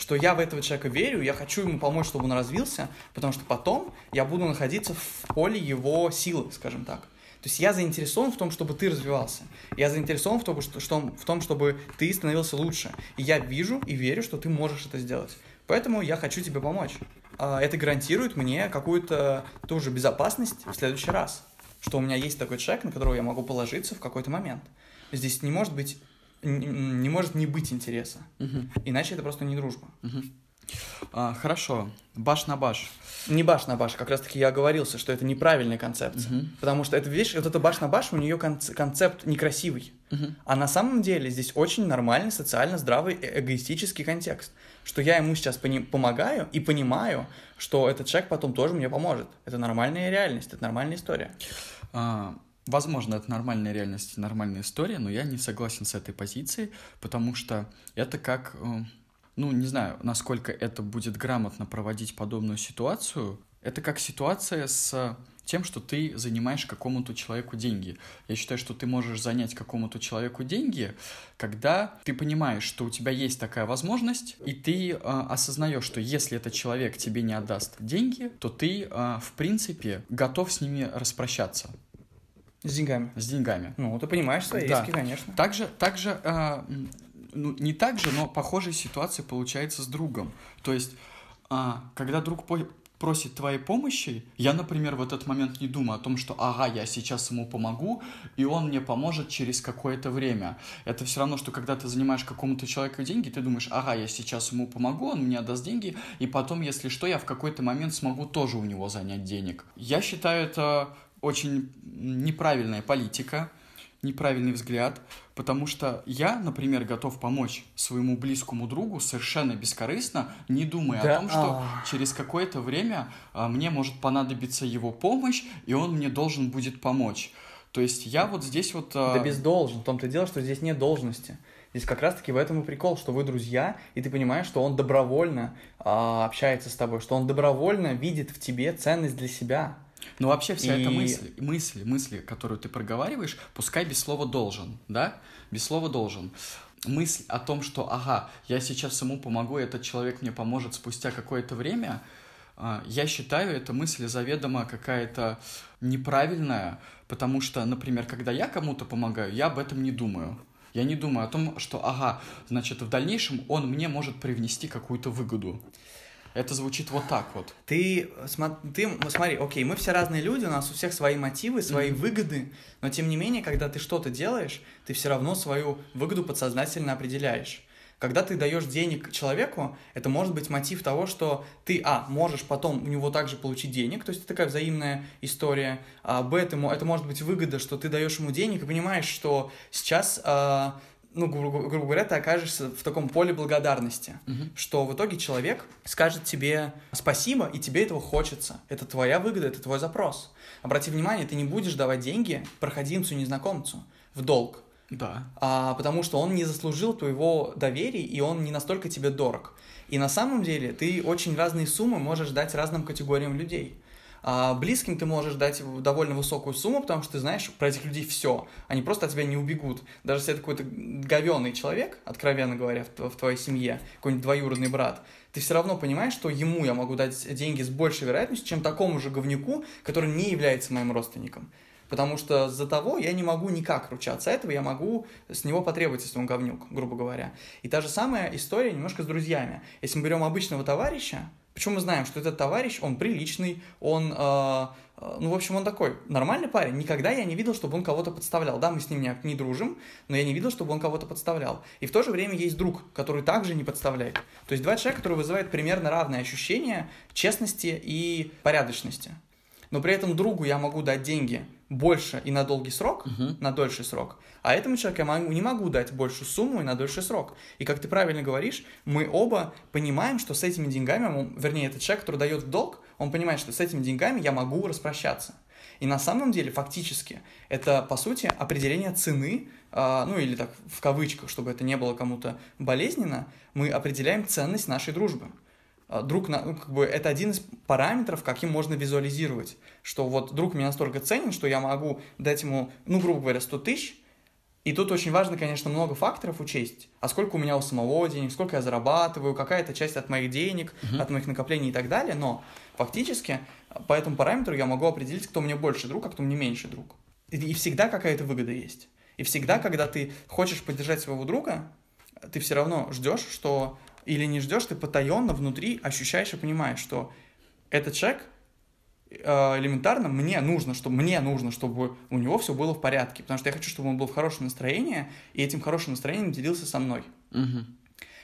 Speaker 2: Что я в этого человека верю, я хочу ему помочь, чтобы он развился, потому что потом я буду находиться в поле его силы, скажем так. То есть я заинтересован в том, чтобы ты развивался. Я заинтересован в том, что, в том, чтобы ты становился лучше. И я вижу и верю, что ты можешь это сделать. Поэтому я хочу тебе помочь. А, Это гарантирует мне какую-то тоже безопасность в следующий раз. Что у меня есть такой человек, на которого я могу положиться в какой-то момент. Здесь не может быть н- не может не быть интереса.
Speaker 1: Мгм,
Speaker 2: Иначе это просто не дружба.
Speaker 1: мгм. А, хорошо, баш на баш.
Speaker 2: Не баш на баш, как раз таки я оговорился, что это неправильная концепция.
Speaker 1: Мгм.
Speaker 2: Потому что это, видишь, вот эта баш на баш, у нее концепт некрасивый.
Speaker 1: Мгм.
Speaker 2: А на самом деле здесь очень нормальный, социально здравый, э- эгоистический контекст. Что я ему сейчас помогаю и понимаю, что этот человек потом тоже мне поможет. Это нормальная реальность, это нормальная история.
Speaker 1: А, Возможно, это нормальная реальность, нормальная история, но я не согласен с этой позицией, потому что это как, э, ну, не знаю, насколько это будет грамотно проводить подобную ситуацию. Это как ситуация с тем, что ты занимаешь какому-то человеку деньги. Я считаю, что ты можешь занять какому-то человеку деньги, когда ты понимаешь, что у тебя есть такая возможность, и ты э, осознаешь, что если этот человек тебе не отдаст деньги, то ты, э, в принципе, готов с ними распрощаться
Speaker 2: С деньгами.
Speaker 1: с деньгами.
Speaker 2: Ну, ты понимаешь свои
Speaker 1: Да.
Speaker 2: риски, конечно.
Speaker 1: Также, также м, ну, не так же, но похожая ситуация получается с другом. То есть, а, когда друг по- просит твоей помощи, я, например, в этот момент не думаю о том, что ага, я сейчас ему помогу, и он мне поможет через какое-то время. Это все равно, что когда ты занимаешь какому-то человеку деньги, ты думаешь, ага, я сейчас ему помогу, он мне отдаст деньги, и потом, если что, я в какой-то момент смогу тоже у него занять денег. Я считаю это очень неправильная политика, неправильный взгляд, потому что я, например, готов помочь своему близкому другу совершенно бескорыстно, не думая
Speaker 2: Да,
Speaker 1: о том, что
Speaker 2: а.
Speaker 1: через какое-то время а, мне может понадобиться его помощь, и он мне должен будет помочь. То есть я вот здесь вот... а,
Speaker 2: Да без должен. В том-то дело, что здесь нет должности. Здесь как раз-таки в этом и прикол, что вы друзья, и ты понимаешь, что он добровольно а, общается с тобой, что он добровольно видит в тебе ценность для себя.
Speaker 1: Ну, вообще вся эта
Speaker 2: И-
Speaker 1: мысль, мысли, мысли, которую ты проговариваешь, пускай без слова «должен», да? Без слова «должен». Мысль о том, что, ага, я сейчас ему помогу, и этот человек мне поможет спустя какое-то время, а, я считаю, эта мысль заведомо какая-то неправильная, потому что, например, когда я кому-то помогаю, я об этом не думаю. Я не думаю о том, что, ага, значит, в дальнейшем он мне может привнести какую-то выгоду. Это звучит вот так вот.
Speaker 2: Ты, смо- ты смотри, окей, мы все разные люди, у нас у всех свои мотивы, свои выгоды, но тем не менее, когда ты что-то делаешь, ты все равно свою выгоду подсознательно определяешь. Когда ты даешь денег человеку, это может быть мотив того, что ты, а, можешь потом у него также получить денег, то есть это такая взаимная история, а, б, это, это может быть выгода, что ты даешь ему денег и понимаешь, что сейчас, а, ну, грубо, грубо говоря, ты окажешься в таком поле благодарности
Speaker 1: Мгм.
Speaker 2: что в итоге человек скажет тебе спасибо, и тебе этого хочется. Это твоя выгода, это твой запрос. Обрати внимание, ты не будешь давать деньги проходимцу, незнакомцу в долг,
Speaker 1: Да.
Speaker 2: а, потому что он не заслужил твоего доверия, и он не настолько тебе дорог. И на самом деле ты очень разные суммы можешь дать разным категориям людей. А близким ты можешь дать довольно высокую сумму, потому что ты знаешь про этих людей все. Они просто от тебя не убегут. Даже если это какой-то говенный человек, откровенно говоря, в, в твоей семье, какой-нибудь двоюродный брат, ты все равно понимаешь, что ему я могу дать деньги с большей вероятностью, чем такому же говнюку, который не является моим родственником. Потому что за того я не могу никак ручаться этого, я могу с него потребовать, если он говнюк, грубо говоря. И та же самая история немножко с друзьями. Если мы берем обычного товарища, почему мы знаем, что этот товарищ, он приличный, он, э, э, ну, в общем, он такой нормальный парень. Никогда я не видел, чтобы он кого-то подставлял. Да, мы с ним не, не дружим, но я не видел, чтобы он кого-то подставлял. И в то же время есть друг, который также не подставляет. То есть два человека, которые вызывают примерно равное ощущение честности и порядочности. Но при этом другу я могу дать деньги больше и на долгий срок,
Speaker 1: Мгм.
Speaker 2: на дольший срок, а этому человеку я могу- не могу дать большую сумму и на дольший срок. И как ты правильно говоришь, мы оба понимаем, что с этими деньгами, он- вернее, этот человек, который дает в долг, он понимает, что с этими деньгами я могу распрощаться. И на самом деле, фактически, это, по сути, определение цены, а, ну или так, в кавычках, чтобы это не было кому-то болезненно, мы определяем ценность нашей дружбы. А, Друг, на- ну, как бы, это один из параметров, каким можно визуализировать, что вот друг меня настолько ценен, что я могу дать ему, ну, грубо говоря, 100 тысяч, и тут очень важно, конечно, много факторов учесть. А сколько у меня у самого денег, сколько я зарабатываю, какая-то часть от моих денег,
Speaker 1: Мгм.
Speaker 2: от моих накоплений и так далее. Но фактически по этому параметру я могу определить, кто мне больше друг, а кто мне меньше друг. И, и всегда какая-то выгода есть. И всегда, когда ты хочешь поддержать своего друга, ты все равно ждешь, что... Или не ждешь, ты потаенно внутри ощущаешь и понимаешь, что этот человек э, элементарно мне нужно, чтобы мне нужно, чтобы у него все было в порядке, потому что я хочу, чтобы он был в хорошем настроении, и этим хорошим настроением делился со мной.
Speaker 1: Мгм.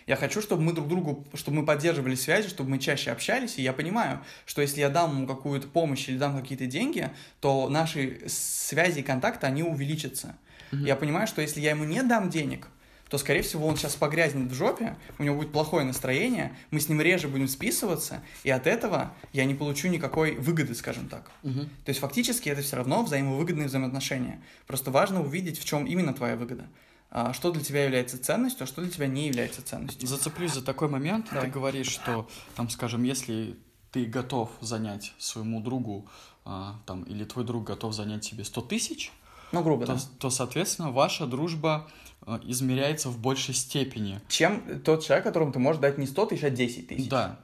Speaker 2: Я хочу, чтобы мы друг другу, чтобы мы поддерживали связи, чтобы мы чаще общались, и я понимаю, что если я дам ему какую-то помощь или дам какие-то деньги, то наши связи и контакты, они увеличатся.
Speaker 1: Мгм.
Speaker 2: Я понимаю, что если я ему не дам денег, то, скорее всего, он сейчас погрязнет в жопе, у него будет плохое настроение, мы с ним реже будем списываться, и от этого я не получу никакой выгоды, скажем так.
Speaker 1: Мгм.
Speaker 2: То есть фактически это все равно взаимовыгодные взаимоотношения. Просто важно увидеть, в чем именно твоя выгода. А, Что для тебя является ценностью, а что для тебя не является ценностью.
Speaker 1: Зацеплюсь за такой момент.
Speaker 2: Давай.
Speaker 1: Ты говоришь, что, там, скажем, если ты готов занять своему другу, а, там, или твой друг готов занять себе 100 тысяч,
Speaker 2: Ну, грубо,
Speaker 1: то,
Speaker 2: да.
Speaker 1: то, соответственно, ваша дружба измеряется в большей степени.
Speaker 2: Чем тот человек, которому ты можешь дать не 100 тысяч, а 10 тысяч.
Speaker 1: Да,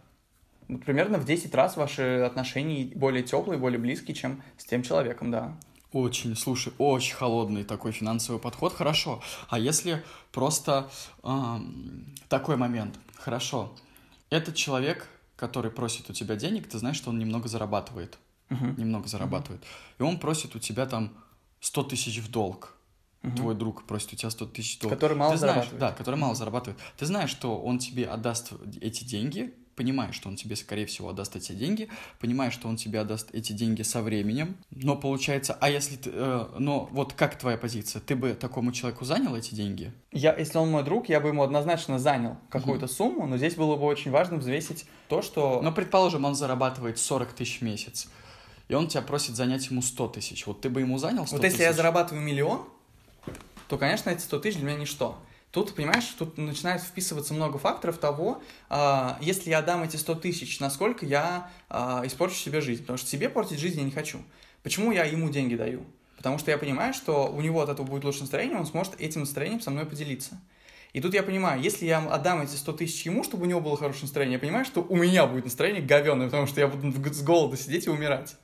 Speaker 2: Вот Примерно в 10 раз ваши отношения более теплые, более близкие, чем с тем человеком, да.
Speaker 1: очень, слушай, очень холодный такой финансовый подход. Хорошо. А если просто ам, такой момент? Хорошо. Этот человек, который просит у тебя денег, ты знаешь, что он немного зарабатывает.
Speaker 2: Мгм.
Speaker 1: немного зарабатывает. И он просит у тебя там 100 тысяч в долг.
Speaker 2: Мгм.
Speaker 1: Твой друг просит у тебя 100 тысяч в долг.
Speaker 2: Который мало
Speaker 1: Ты знаешь,
Speaker 2: зарабатывает.
Speaker 1: да, который мало зарабатывает. Ты знаешь, что он тебе отдаст эти деньги, понимаешь, что он тебе, скорее всего, отдаст эти деньги, понимаешь, что он тебе отдаст эти деньги со временем, но получается, а если ты, э, но вот как твоя позиция? Ты бы такому человеку занял эти деньги?
Speaker 2: Я, если он мой друг, я бы ему однозначно занял какую-то сумму, но здесь было бы очень важно взвесить то, что...
Speaker 1: Ну, предположим, он зарабатывает 40 тысяч в месяц, и он тебя просит занять ему 100 тысяч. Вот ты бы ему занял 100
Speaker 2: Вот если я
Speaker 1: тысяч?
Speaker 2: зарабатываю миллион, то, конечно, эти 100 тысяч для меня ничто. Тут, понимаешь, тут начинает вписываться много факторов того, а, если я дам эти 100 тысяч, насколько я а, испорчу себе жизнь. Потому что себе портить жизнь я не хочу. Почему я ему деньги даю? Потому что я понимаю, что у него от этого будет лучше настроение, он сможет этим настроением со мной поделиться. И тут я понимаю, если я отдам эти 100 тысяч ему, чтобы у него было хорошее настроение, я понимаю, что у меня будет настроение говёное, потому что я буду с голода сидеть и умирать.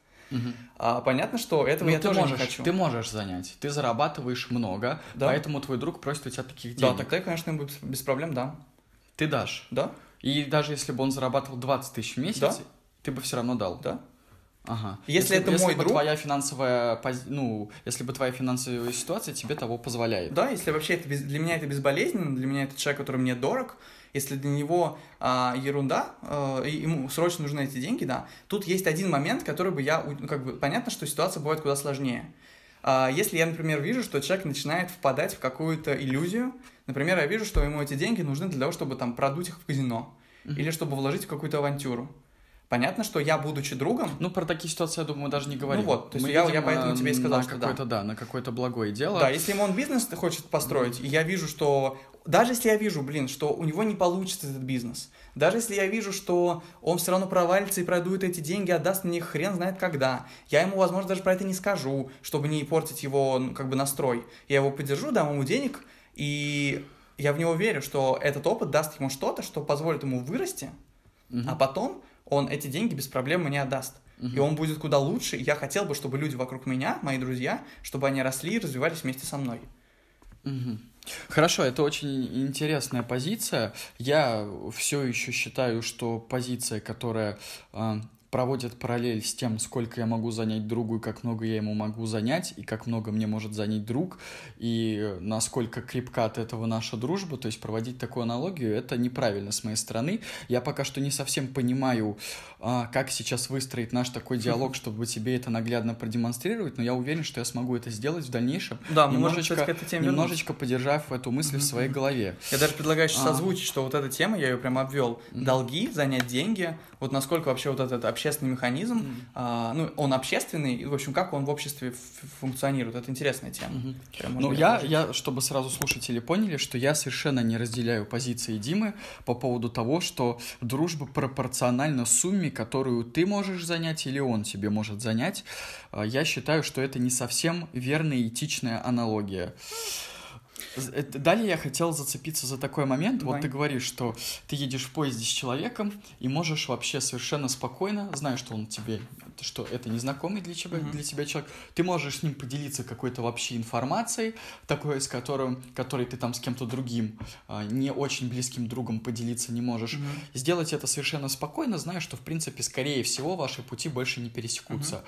Speaker 2: А понятно, что этого
Speaker 1: Ну,
Speaker 2: я
Speaker 1: ты
Speaker 2: тоже
Speaker 1: можешь,
Speaker 2: не хочу.
Speaker 1: Ты можешь занять. Ты зарабатываешь много,
Speaker 2: Да.
Speaker 1: поэтому твой друг просит у тебя таких
Speaker 2: Да,
Speaker 1: денег.
Speaker 2: тогда, я, конечно, без, без проблем, да.
Speaker 1: Ты дашь.
Speaker 2: Да,
Speaker 1: И даже если бы он зарабатывал 20 тысяч в месяц,
Speaker 2: Да.
Speaker 1: ты бы все равно дал.
Speaker 2: да.
Speaker 1: Ага.
Speaker 2: Если это
Speaker 1: если
Speaker 2: мой
Speaker 1: бы
Speaker 2: друг-
Speaker 1: твоя финансовая, ну, если бы твоя финансовая ситуация тебе того позволяет.
Speaker 2: Да, если вообще это без- для меня это безболезненно, для меня это человек, который мне дорог, если для него а, ерунда, а, ему срочно нужны эти деньги, да. Тут есть один момент, который бы я, ну, как бы, понятно, что ситуация бывает куда сложнее. А, если я, например, вижу, что человек начинает впадать в какую-то иллюзию, например, я вижу, что ему эти деньги нужны для того, чтобы там продуть их в казино,
Speaker 1: Мгм.
Speaker 2: или чтобы вложить в какую-то авантюру. Понятно, что я, будучи другом,
Speaker 1: Ну, про такие ситуации, я думаю, мы даже не говорим.
Speaker 2: Ну вот, то есть
Speaker 1: Мы
Speaker 2: я-
Speaker 1: видим,
Speaker 2: я поэтому
Speaker 1: э,
Speaker 2: тебе и сказал,
Speaker 1: на
Speaker 2: что да.
Speaker 1: какое-то, да. на какое-то благое дело.
Speaker 2: Да, если ему он бизнес хочет построить, и я вижу, что... Даже если я вижу, блин, что у него не получится этот бизнес, даже если я вижу, что он все равно провалится и продует эти деньги, отдаст мне их хрен знает когда, я ему, возможно, даже про это не скажу, чтобы не портить его, ну, как бы, настрой. Я его поддержу, дам ему денег, и я в него верю, что этот опыт даст ему что-то, что позволит ему вырасти,
Speaker 1: Мгм.
Speaker 2: а потом он эти деньги без проблем мне отдаст.
Speaker 1: Мгм.
Speaker 2: И он будет куда лучше. Я хотел бы, чтобы люди вокруг меня, мои друзья, чтобы они росли и развивались вместе со мной.
Speaker 1: Мгм. Хорошо, это очень интересная позиция. Я все еще считаю, что позиция, которая проводит параллель с тем, сколько я могу занять другу и как много я ему могу занять, и как много мне может занять друг, и насколько крепка от этого наша дружба, то есть проводить такую аналогию, это неправильно с моей стороны. Я пока что не совсем понимаю, как сейчас выстроить наш такой диалог, чтобы тебе это наглядно продемонстрировать, но я уверен, что я смогу это сделать в дальнейшем,
Speaker 2: Да, мы можем,
Speaker 1: немножечко,
Speaker 2: кстати, к этой теме
Speaker 1: немножечко подержав эту мысль в своей голове.
Speaker 2: Я даже предлагаю сейчас
Speaker 1: А.
Speaker 2: озвучить, что вот эта тема, я ее прям обвел.
Speaker 1: Мгм.
Speaker 2: Долги, занять деньги, вот насколько вообще вот этот общественный механизм, а, ну, он общественный, и, в общем, как он в обществе функционирует. Это интересная тема.
Speaker 1: Мгм.
Speaker 2: Прям
Speaker 1: Ну, я, я, чтобы сразу слушатели поняли, что я совершенно не разделяю позиции Димы по поводу того, что дружба пропорциональна сумме, которую ты можешь занять или он тебе может занять. А, Я считаю, что это не совсем верная и этичная аналогия. Это- Далее я хотел зацепиться за такой момент.
Speaker 2: Давай.
Speaker 1: Вот ты говоришь, что ты едешь в поезде с человеком и можешь вообще совершенно спокойно, зная, что он тебе, что это незнакомый для тебя,
Speaker 2: Мгм.
Speaker 1: для тебя человек, ты можешь с ним поделиться какой-то вообще информацией, такой, с которым, которой ты там с кем-то другим, а, не очень близким другом поделиться не можешь.
Speaker 2: Мгм.
Speaker 1: Сделать это совершенно спокойно, зная, что, в принципе, скорее всего, ваши пути больше не пересекутся.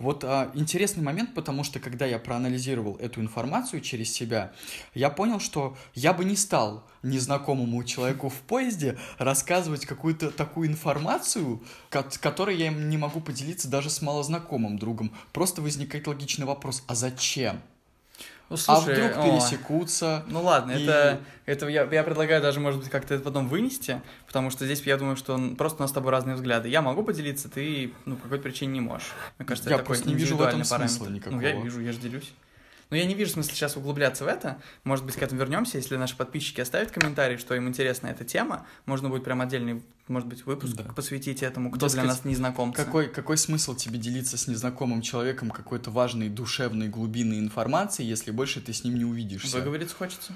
Speaker 1: Вот а, интересный момент, потому что когда я проанализировал эту информацию через себя, я понял, что я бы не стал незнакомому человеку в поезде рассказывать какую-то такую информацию, ко- которой я не могу поделиться даже с малознакомым другом. Просто возникает логичный вопрос, а зачем?
Speaker 2: Ну,
Speaker 1: а
Speaker 2: слушай,
Speaker 1: вдруг
Speaker 2: о,
Speaker 1: пересекутся?
Speaker 2: Ну ладно,
Speaker 1: И-
Speaker 2: это, это я, я предлагаю даже, может быть, как-то это потом вынести, потому что здесь, я думаю, что просто у нас с тобой разные взгляды. Я могу поделиться, ты, ну, по какой-то причине не можешь. Мне кажется,
Speaker 1: Я
Speaker 2: это такой
Speaker 1: просто не вижу в этом
Speaker 2: параметр.
Speaker 1: смысла
Speaker 2: Ну, я
Speaker 1: никакого.
Speaker 2: вижу, я же делюсь. Но я не вижу смысла сейчас углубляться в это. Может быть, к этому вернемся, если наши подписчики оставят комментарий, что им интересна эта тема. Можно будет прям отдельный, может быть, выпуск
Speaker 1: Да.
Speaker 2: посвятить этому, кто
Speaker 1: Дескать,
Speaker 2: для нас незнакомцы.
Speaker 1: Какой, какой смысл тебе делиться с незнакомым человеком какой-то важной, душевной, глубинной информацией, если больше ты с ним не увидишься?
Speaker 2: Выговориться хочется.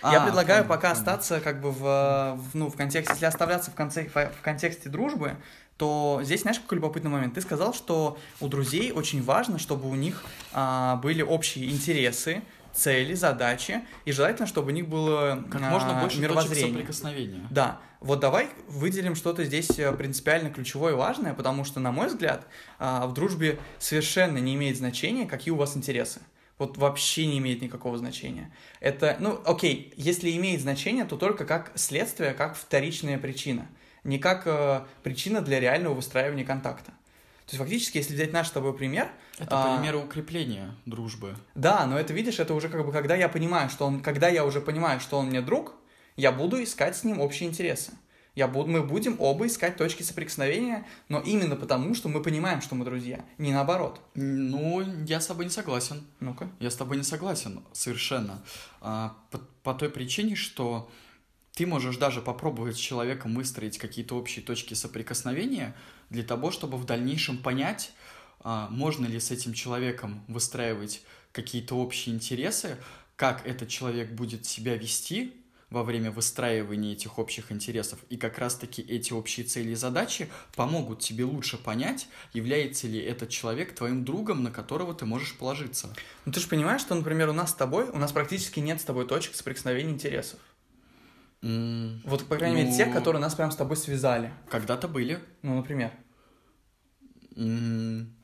Speaker 1: А,
Speaker 2: я предлагаю
Speaker 1: понял,
Speaker 2: пока
Speaker 1: понял.
Speaker 2: остаться как бы в, в, ну, в контексте, если оставляться в, конце, в контексте дружбы, то здесь, знаешь, какой любопытный момент. Ты сказал, что у друзей очень важно, чтобы у них а, были общие интересы, цели, задачи, и желательно, чтобы у них было
Speaker 1: Как
Speaker 2: а,
Speaker 1: можно больше точек
Speaker 2: мировоззрение.
Speaker 1: соприкосновения.
Speaker 2: Да, вот давай выделим что-то здесь э, принципиально ключевое и важное, потому что, на мой взгляд, а, в дружбе совершенно не имеет значения, какие у вас интересы. Вот вообще не имеет никакого значения. Это, ну, окей, если имеет значение, то только как следствие, как вторичная причина, не как э, причина для реального выстраивания контакта. То есть фактически, если взять наш с тобой пример,
Speaker 1: Это
Speaker 2: а,
Speaker 1: примеры укрепления дружбы.
Speaker 2: да, но это, видишь, это уже как бы, когда я понимаю, что он, когда я уже понимаю, что он мне друг, я буду искать с ним общие интересы. Я буду, мы будем оба искать точки соприкосновения, но именно потому, что мы понимаем, что мы друзья, не наоборот.
Speaker 1: Ну, я с тобой не согласен.
Speaker 2: Ну-ка.
Speaker 1: Я с тобой не согласен совершенно. А, по, по той причине, что ты можешь даже попробовать с человеком выстроить какие-то общие точки соприкосновения для того, чтобы в дальнейшем понять, а, можно ли с этим человеком выстраивать какие-то общие интересы, как этот человек будет себя вести во время выстраивания этих общих интересов. И как раз-таки эти общие цели и задачи помогут тебе лучше понять, является ли этот человек твоим другом, на которого ты можешь положиться.
Speaker 2: Ну ты же понимаешь, что, например, у нас с тобой, у нас практически нет с тобой точек соприкосновения интересов.
Speaker 1: М,
Speaker 2: Вот, по крайней мере, тех,
Speaker 1: Ну.
Speaker 2: которые нас прям с тобой связали.
Speaker 1: Когда-то были.
Speaker 2: Ну, например.
Speaker 1: М,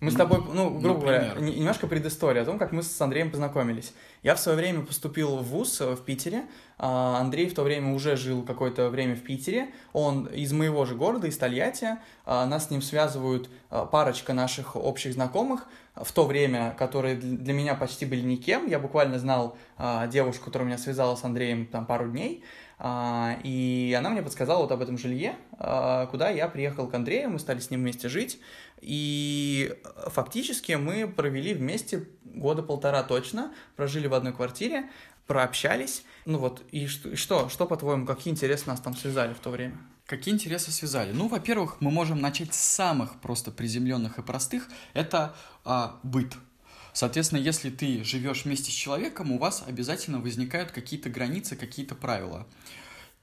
Speaker 2: Мы с
Speaker 1: Ну,
Speaker 2: тобой, ну, грубо говоря,
Speaker 1: например.
Speaker 2: немножко предыстория о том, как мы с Андреем познакомились. Я в свое время поступил в ВУЗ э, в Питере. а Андрей в то время уже жил какое-то время в Питере. Он из моего же города, из Тольятти. А Нас с ним связывают а, парочка наших общих знакомых. В то время, которые дл- для меня почти были никем. Я буквально знал а, девушку, которая меня связала с Андреем там пару дней. А, И она мне подсказала вот об этом жилье, а, куда я приехал к Андрею, мы стали с ним вместе жить. И э, фактически мы провели вместе года полтора точно, прожили в одной квартире, прообщались. Ну вот, и что, что по-твоему, какие интересы нас там связали в то время?
Speaker 1: Какие интересы связали? Ну, во-первых, мы можем начать с самых просто приземленных и простых. Это а, быт. Соответственно, если ты живешь вместе с человеком, у вас обязательно возникают какие-то границы, какие-то правила.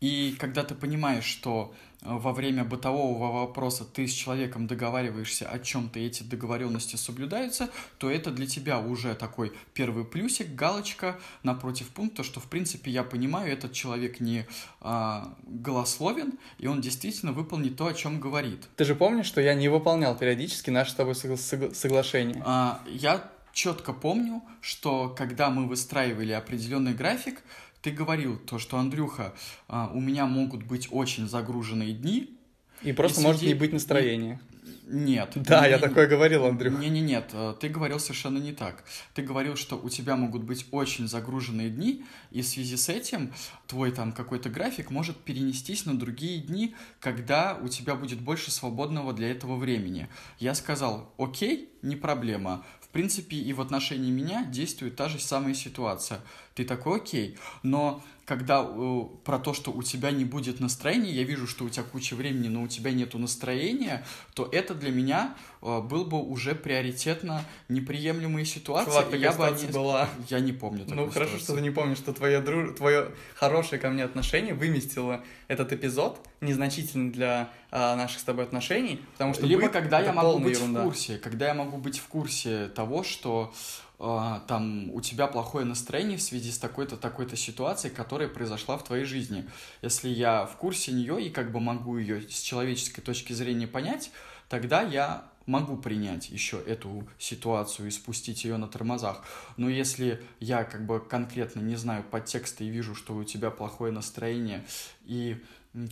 Speaker 1: И когда ты понимаешь, что э, во время бытового вопроса ты с человеком договариваешься о чем-то, и эти договоренности соблюдаются, то это для тебя уже такой первый плюсик, галочка напротив пункта, что в принципе я понимаю, этот человек не а, голословен, и он действительно выполнит то, о чем говорит.
Speaker 2: Ты же помнишь, что я не выполнял периодически наше с тобой согла- соглашение?
Speaker 1: А, я четко помню, что когда мы выстраивали определенный график, ты говорил то, что, Андрюха, а, у меня могут быть очень загруженные дни.
Speaker 2: И просто и может не быть настроения.
Speaker 1: Нет.
Speaker 2: Да, не, я такое говорил, Андрюх.
Speaker 1: Не, не, нет, э, ты говорил совершенно не так. Ты говорил, что у тебя могут быть очень загруженные дни, и в связи с этим твой там какой-то график может перенестись на другие дни, когда у тебя будет больше свободного для этого времени. Я сказал, окей, не проблема. В принципе, и в отношении меня действует та же самая ситуация. Ты такой, окей, но когда э, про то, что у тебя не будет настроения, я вижу, что у тебя куча времени, но у тебя нету настроения, то это для меня э, был бы уже приоритетно неприемлемая ситуация.
Speaker 2: Чувак, я бы не... была.
Speaker 1: Я не помню.
Speaker 2: Ну хорошо, ситуацию. что ты не помнишь, что твое друж... твое хорошее ко мне отношение выместило этот эпизод незначительный для а, наших с тобой отношений, потому что
Speaker 1: либо когда я могу быть ерунда. в курсе, когда я могу быть в курсе того, что там у тебя плохое настроение в связи с такой-то такой-то ситуацией, которая произошла в твоей жизни. Если я в курсе нее и как бы могу ее с человеческой точки зрения понять, тогда я могу принять еще эту ситуацию и спустить ее на тормозах. Но если я как бы конкретно не знаю подтекста и вижу, что у тебя плохое настроение и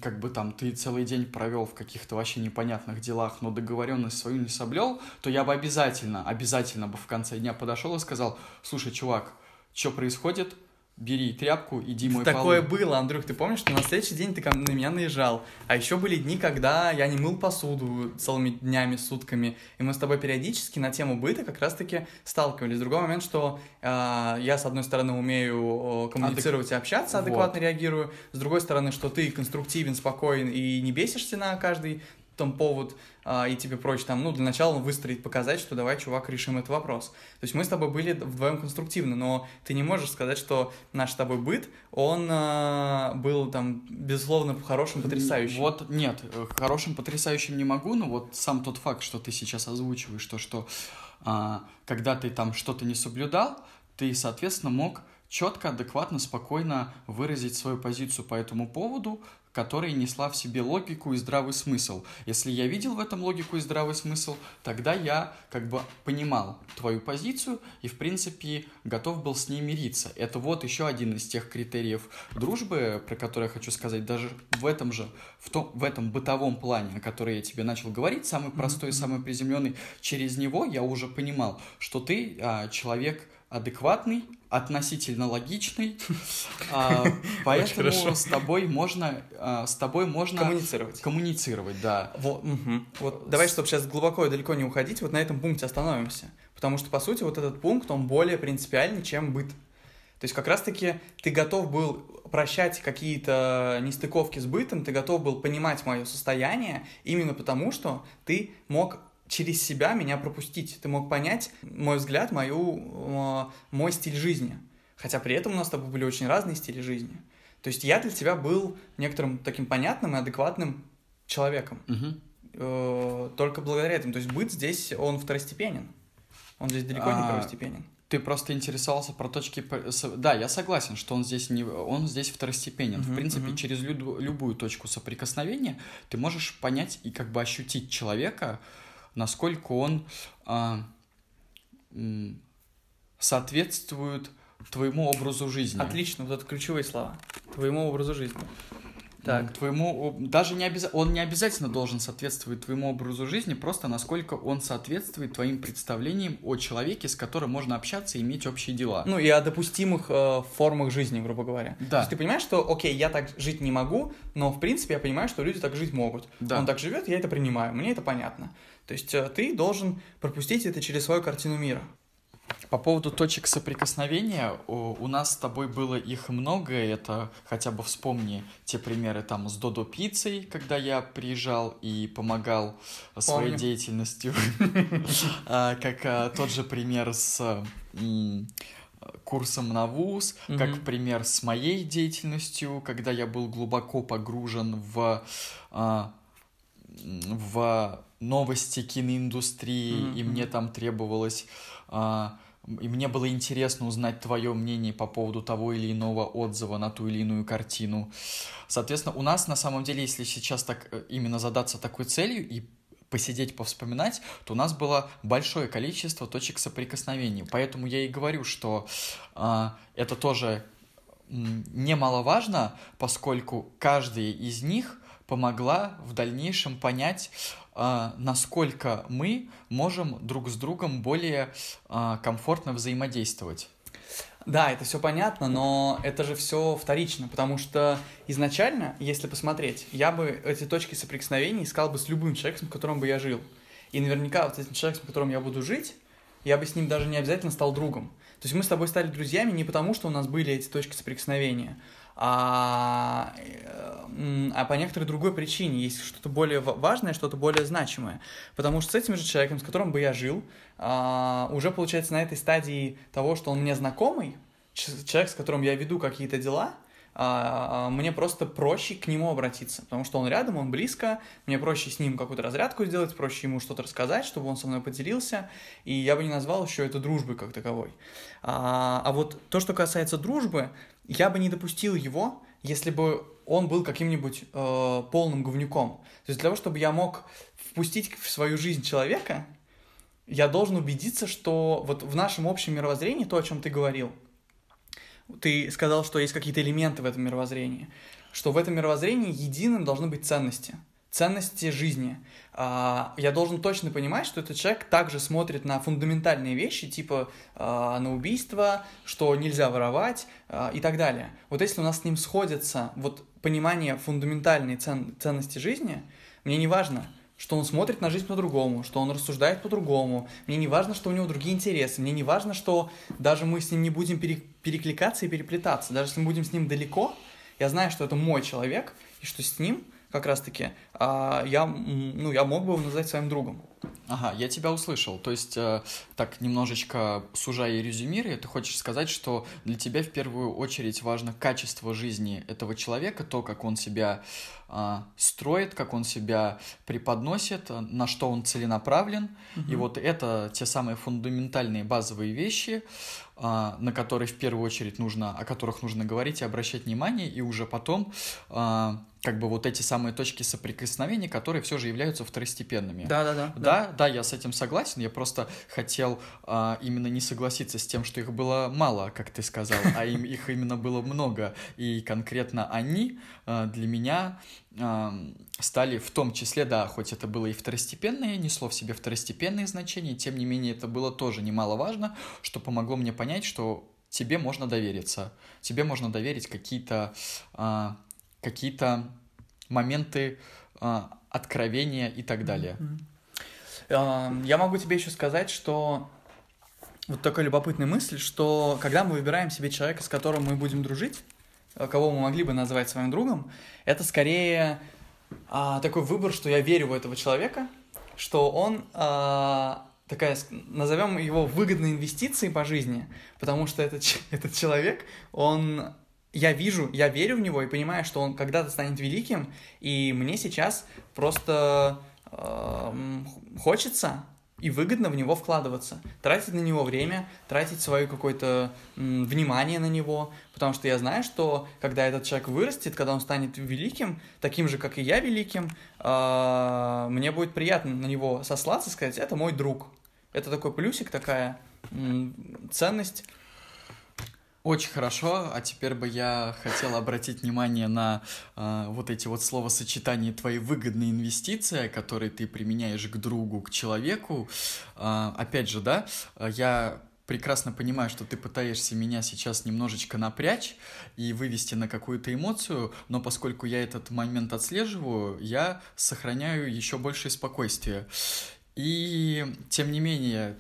Speaker 1: как бы там ты целый день провел в каких-то вообще непонятных делах, но договоренность свою не соблел, то я бы обязательно, обязательно бы в конце дня подошел и сказал, слушай, чувак, что происходит, бери тряпку, иди мой
Speaker 2: Такое полы. было, Андрюх, ты помнишь, что на следующий день ты на меня наезжал. А еще были дни, когда я не мыл посуду целыми днями, сутками. И мы с тобой периодически на тему быта как раз-таки сталкивались. Другой момент, что э, я, с одной стороны, умею коммуницировать Адек... и общаться, адекватно вот. реагирую. С другой стороны, что ты конструктивен, спокоен и не бесишься на каждый там повод а, и тебе проще там, ну, для начала выстроить, показать, что давай, чувак, решим этот вопрос. То есть мы с тобой были вдвоем конструктивны, но ты не можешь сказать, что наш с тобой быт, он а, был там, безусловно, хорошим, потрясающим.
Speaker 1: Вот, нет, хорошим, потрясающим не могу, но вот сам тот факт, что ты сейчас озвучиваешь, то, что а, когда ты там что-то не соблюдал, ты, соответственно, мог четко, адекватно, спокойно выразить свою позицию по этому поводу, которая несла в себе логику и здравый смысл. Если я видел в этом логику и здравый смысл, тогда я как бы понимал твою позицию и, в принципе, готов был с ней мириться. Это вот еще один из тех критериев дружбы, про который я хочу сказать, даже в этом же, в, том, в этом бытовом плане, о котором я тебе начал говорить, самый простой, mm-hmm. самый приземленный, через него я уже понимал, что ты а, человек адекватный, относительно логичный, а, поэтому с тобой можно, а, с тобой можно
Speaker 2: коммуницировать.
Speaker 1: Коммуницировать, да.
Speaker 2: Вот, вот давай, чтобы сейчас глубоко и далеко не уходить, вот на этом пункте остановимся, потому что по сути вот этот пункт он более принципиальный, чем быт. То есть как раз-таки ты готов был прощать какие-то нестыковки с бытом, ты готов был понимать мое состояние именно потому, что ты мог через себя меня пропустить. Ты мог понять мой взгляд, мою, э, мой стиль жизни. Хотя при этом у нас с тобой были очень разные стили жизни. То есть я для тебя был некоторым таким понятным и адекватным человеком.
Speaker 1: Угу.
Speaker 2: Только благодаря этому. То есть быт здесь, он второстепенен. Он здесь далеко а... не первостепенен.
Speaker 1: Ты просто интересовался про точки... Да, я согласен, что он здесь, не... он здесь второстепенен. Uh-huh, в принципе, uh-huh. через лю... любую точку соприкосновения ты можешь понять и как бы ощутить человека, насколько он а, соответствует твоему образу жизни.
Speaker 2: Отлично, вот это ключевые слова. Твоему образу жизни. Так.
Speaker 1: Твоему, даже не обяз... он не обязательно должен соответствовать твоему образу жизни, просто насколько он соответствует твоим представлениям о человеке, с которым можно общаться и иметь общие дела.
Speaker 2: Ну и о допустимых э, формах жизни, грубо говоря.
Speaker 1: Да.
Speaker 2: То есть ты понимаешь, что, окей, я так жить не могу, но в принципе я понимаю, что люди так жить могут.
Speaker 1: Да.
Speaker 2: Он так живет, я это принимаю, мне это понятно. То есть э, ты должен пропустить это через свою картину мира.
Speaker 1: По поводу точек соприкосновения, у нас с тобой было их много, это хотя бы вспомни те примеры там с Додо Пиццей, когда я приезжал и помогал Помню. своей деятельностью, а, как а, тот же пример с курсом на вуз, mm-hmm. как пример с моей деятельностью, когда я был глубоко погружен в, а, в новости киноиндустрии, mm-hmm. и мне там требовалось а, и мне было интересно узнать твое мнение по поводу того или иного отзыва на ту или иную картину. Соответственно, у нас на самом деле, если сейчас так э, именно задаться такой целью и посидеть, повспоминать, то у нас было большое количество точек соприкосновения. Поэтому я и говорю, что э, это тоже немаловажно, поскольку каждая из них помогла в дальнейшем понять, насколько мы можем друг с другом более а, комфортно взаимодействовать.
Speaker 2: Да, это все понятно, но это же все вторично, потому что изначально, если посмотреть, я бы эти точки соприкосновения искал бы с любым человеком, с которым бы я жил. И наверняка вот этим человеком, с которым я буду жить, я бы с ним даже не обязательно стал другом. То есть мы с тобой стали друзьями не потому, что у нас были эти точки соприкосновения, а, а по некоторой другой причине. Есть что-то более важное, что-то более значимое. Потому что с этим же человеком, с которым бы я жил, а, уже получается на этой стадии того, что он мне знакомый, человек, с которым я веду какие-то дела, а, мне просто проще к нему обратиться, потому что он рядом, он близко, мне проще с ним какую-то разрядку сделать, проще ему что-то рассказать, чтобы он со мной поделился, и я бы не назвал еще это дружбой как таковой. А, а вот то, что касается дружбы, я бы не допустил его, если бы он был каким-нибудь э, полным говнюком. То есть для того, чтобы я мог впустить в свою жизнь человека, я должен убедиться, что вот в нашем общем мировоззрении, то, о чем ты говорил, ты сказал, что есть какие-то элементы в этом мировоззрении, что в этом мировоззрении единым должны быть ценности – ценности жизни. А, я должен точно понимать, что этот человек также смотрит на фундаментальные вещи, типа а, на убийство, что нельзя воровать а, и так далее. Вот если у нас с ним сходится вот понимание фундаментальной цен, ценности жизни, мне не важно, что он смотрит на жизнь по-другому, что он рассуждает по-другому. Мне не важно, что у него другие интересы. Мне не важно, что даже мы с ним не будем пере перекликаться и переплетаться. Даже если мы будем с ним далеко, я знаю, что это мой человек, и что с ним как раз-таки, а, я, ну, я мог бы его назвать своим другом.
Speaker 1: Ага, я тебя услышал. То есть, э, так немножечко сужая и резюмируя, ты хочешь сказать, что для тебя в первую очередь важно качество жизни этого человека, то, как он себя э, строит, как он себя преподносит, на что он целенаправлен. Угу. И вот это те самые фундаментальные базовые вещи, э, на которые в первую очередь нужно, о которых нужно говорить и обращать внимание, и уже потом э, как бы вот эти самые точки соприкосновения, которые все же являются второстепенными.
Speaker 2: Да, да, да.
Speaker 1: Да, да, я с этим согласен. Я просто хотел а, именно не согласиться с тем, что их было мало, как ты сказал, а им их именно было много. И конкретно они а, для меня а, стали в том числе, да, хоть это было и второстепенное, несло в себе второстепенные значения, тем не менее это было тоже немаловажно, что помогло мне понять, что тебе можно довериться, тебе можно доверить какие-то а, какие-то моменты а, откровения и так далее.
Speaker 2: Mm-hmm. Я могу тебе еще сказать, что вот такая любопытная мысль, что когда мы выбираем себе человека, с которым мы будем дружить, э, кого мы могли бы назвать своим другом, это скорее а, такой выбор, что я верю в этого человека, что он а, такая, назовем его выгодной инвестицией по жизни, потому что этот, этот человек, он я вижу, я верю в него и понимаю, что он когда-то станет великим, и мне сейчас просто э, хочется и выгодно в него вкладываться, тратить на него время, тратить свое какое-то внимание на него, потому что я знаю, что когда этот человек вырастет, когда он станет великим, таким же, как и я великим, э, мне будет приятно на него сослаться, сказать, это мой друг. Это такой плюсик, такая ценность,
Speaker 1: очень хорошо, а теперь бы я хотел обратить внимание на э, вот эти вот словосочетания твои выгодные инвестиции, которые ты применяешь к другу, к человеку. Э, опять же, да, я прекрасно понимаю, что ты пытаешься меня сейчас немножечко напрячь и вывести на какую-то эмоцию, но поскольку я этот момент отслеживаю, я сохраняю еще большее спокойствие. И тем не менее,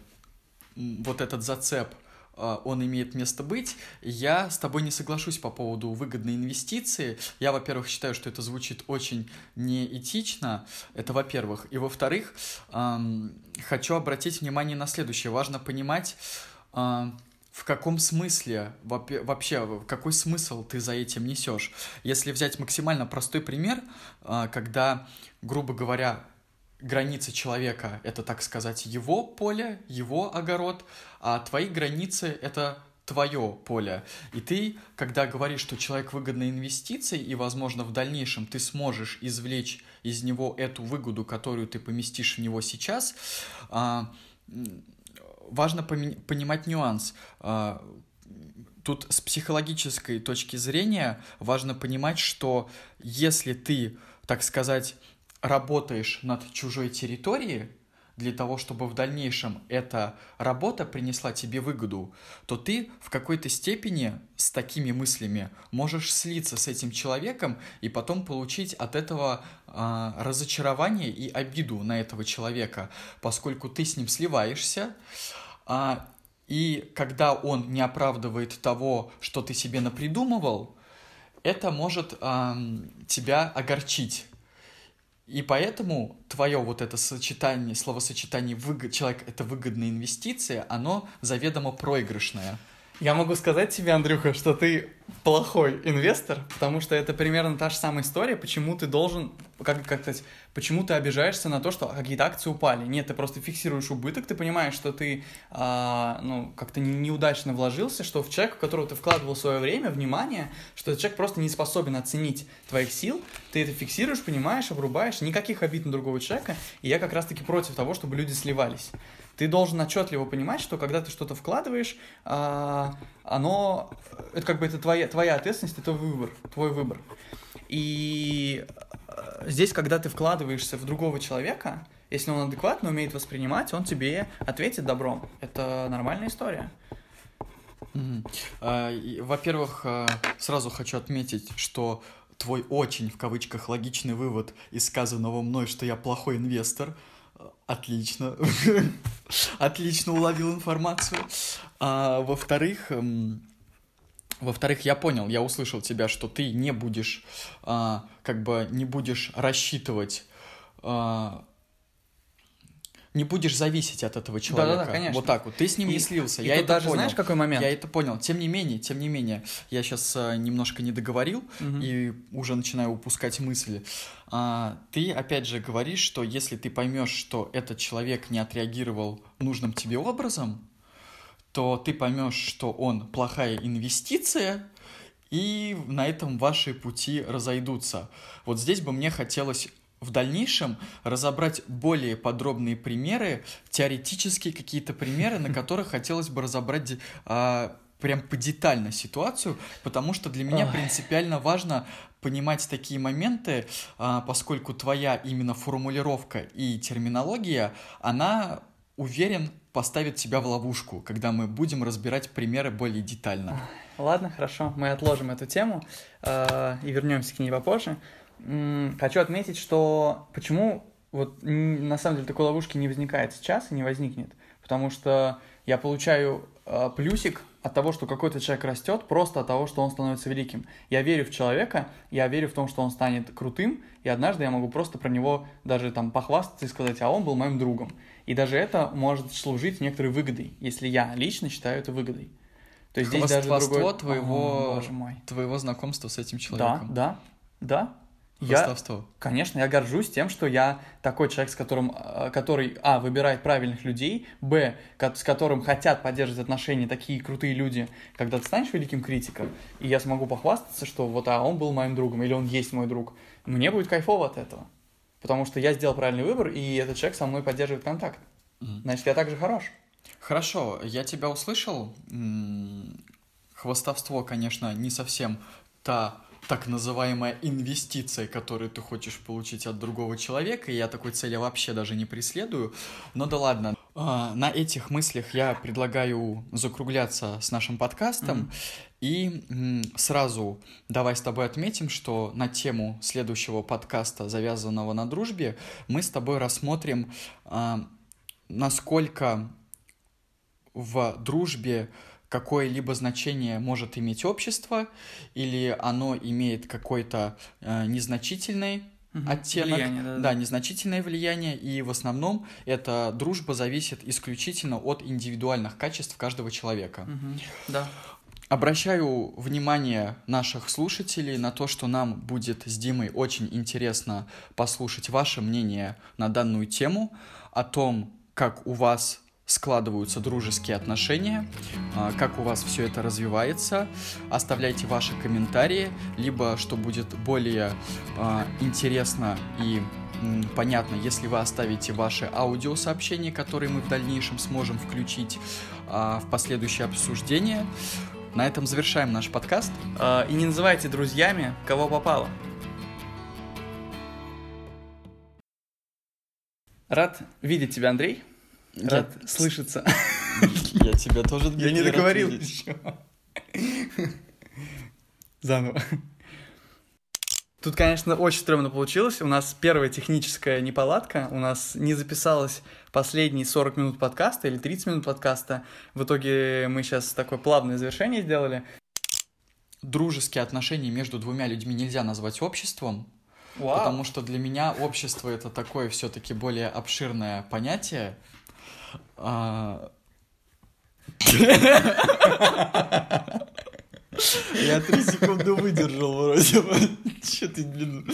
Speaker 1: вот этот зацеп – он имеет место быть. Я с тобой не соглашусь по поводу выгодной инвестиции. Я, во-первых, считаю, что это звучит очень неэтично. Это во-первых. И во-вторых, хочу обратить внимание на следующее. Важно понимать, э, в каком смысле вообще, какой смысл ты за этим несешь? Если взять максимально простой пример, а, когда, грубо говоря, границы человека — это, так сказать, его поле, его огород, а твои границы — это твое поле. И ты, когда говоришь, что человек выгодной инвестиции, и, возможно, в дальнейшем ты сможешь извлечь из него эту выгоду, которую ты поместишь в него сейчас, а, важно понимать нюанс. А, тут с психологической точки зрения важно понимать, что если ты, так сказать, работаешь над чужой территорией, для того, чтобы в дальнейшем эта работа принесла тебе выгоду, то ты в какой-то степени с такими мыслями можешь слиться с этим человеком и потом получить от этого э, разочарование и обиду на этого человека, поскольку ты с ним сливаешься, э, и когда он не оправдывает того, что ты себе напридумывал, это может э, тебя огорчить и поэтому твое вот это сочетание, словосочетание выгод, человек это выгодная инвестиция, оно заведомо проигрышное.
Speaker 2: Я могу сказать тебе, Андрюха, что ты плохой инвестор, потому что это примерно та же самая история, почему ты должен, как, как сказать, почему ты обижаешься на то, что какие-то акции упали. Нет, ты просто фиксируешь убыток, ты понимаешь, что ты, а, ну, как-то неудачно вложился, что в человека, в которого ты вкладывал свое время, внимание, что этот человек просто не способен оценить твоих сил, ты это фиксируешь, понимаешь, обрубаешь, никаких обид на другого человека, и я как раз-таки против того, чтобы люди сливались. Ты должен отчетливо понимать, что когда ты что-то вкладываешь, а, оно, это как бы это твоя, твоя ответственность, это выбор, твой выбор. И э, здесь, когда ты вкладываешься в другого человека, если он адекватно умеет воспринимать, он тебе ответит добром. Это нормальная история.
Speaker 1: Mm-hmm. Во-первых, э, сразу хочу отметить, что твой очень, в кавычках, логичный вывод из сказанного мной, что я плохой инвестор, Отлично. Отлично уловил информацию. А, во-вторых, эм, во-вторых, я понял, я услышал тебя, что ты не будешь, а, как бы не будешь рассчитывать а, не будешь зависеть от этого человека. Да, да, конечно. Вот так вот. Ты с ним и, не слился. И я это
Speaker 2: даже
Speaker 1: понял.
Speaker 2: знаешь, какой момент?
Speaker 1: Я это понял. Тем не менее, тем не менее, я сейчас а, немножко не договорил угу. и уже начинаю упускать мысли. А, ты опять же говоришь, что если ты поймешь, что этот человек не отреагировал нужным тебе образом, то ты поймешь, что он плохая инвестиция, и на этом ваши пути разойдутся. Вот здесь бы мне хотелось в дальнейшем разобрать более подробные примеры, теоретические какие-то примеры, на которых хотелось бы разобрать а, прям подетально ситуацию, потому что для меня Ой. принципиально важно понимать такие моменты, а, поскольку твоя именно формулировка и терминология, она, уверен, поставит тебя в ловушку, когда мы будем разбирать примеры более детально.
Speaker 2: Ладно, хорошо, мы отложим эту тему э, и вернемся к ней попозже хочу отметить, что почему вот на самом деле такой ловушки не возникает сейчас и не возникнет, потому что я получаю э, плюсик от того, что какой-то человек растет, просто от того, что он становится великим. Я верю в человека, я верю в том, что он станет крутым, и однажды я могу просто про него даже там похвастаться и сказать, а он был моим другом. И даже это может служить некоторой выгодой, если я лично считаю это выгодой.
Speaker 1: То есть здесь даже другой... твоего, О, твоего знакомства с этим человеком.
Speaker 2: Да, да, да. Я, конечно, я горжусь тем, что я такой человек, с которым, э, который, а, выбирает правильных людей, б, с которым хотят поддерживать отношения такие крутые люди, когда ты станешь великим критиком, и я смогу похвастаться, что вот, а он был моим другом, или он есть мой друг, мне будет кайфово от этого. Потому что я сделал правильный выбор, и этот человек со мной поддерживает контакт. Значит, я также хорош.
Speaker 1: Хорошо, я тебя услышал. Хвостовство, конечно, не совсем та так называемая инвестиция, которую ты хочешь получить от другого человека, и я такой цели вообще даже не преследую. Но да ладно. А, на этих мыслях я предлагаю закругляться с нашим подкастом. И сразу давай с тобой отметим, что на тему следующего подкаста, завязанного на дружбе, мы с тобой рассмотрим, а, насколько в дружбе какое-либо значение может иметь общество, или оно имеет какой-то э, незначительный
Speaker 2: Мгм.
Speaker 1: оттенок.
Speaker 2: Влияние, да,
Speaker 1: да,
Speaker 2: да.
Speaker 1: незначительное влияние, и в основном эта дружба зависит исключительно от индивидуальных качеств каждого человека.
Speaker 2: Мгм. Да.
Speaker 1: Обращаю внимание наших слушателей на то, что нам будет с Димой очень интересно послушать ваше мнение на данную тему, о том, как у вас складываются дружеские отношения, а, как у вас все это развивается. Оставляйте ваши комментарии, либо, что будет более а, интересно и понятно, если вы оставите ваши аудиосообщения, которые мы в дальнейшем сможем включить а, в последующее обсуждение. На этом завершаем наш подкаст.
Speaker 2: И не называйте друзьями, кого попало. Рад видеть тебя, Андрей.
Speaker 1: Я,
Speaker 2: Рад слышаться.
Speaker 1: я тебя тоже,
Speaker 2: Я не договорил еще. Заново. Тут, конечно, очень стрёмно получилось. У нас первая техническая неполадка. У нас не записалось последние 40 минут подкаста или 30 минут подкаста. В итоге мы сейчас такое плавное завершение сделали.
Speaker 1: Дружеские отношения между двумя людьми нельзя назвать обществом,
Speaker 2: Вау.
Speaker 1: потому что для меня общество это такое все-таки более обширное понятие. А, Я три секунды выдержал вроде бы. Че ты, блин,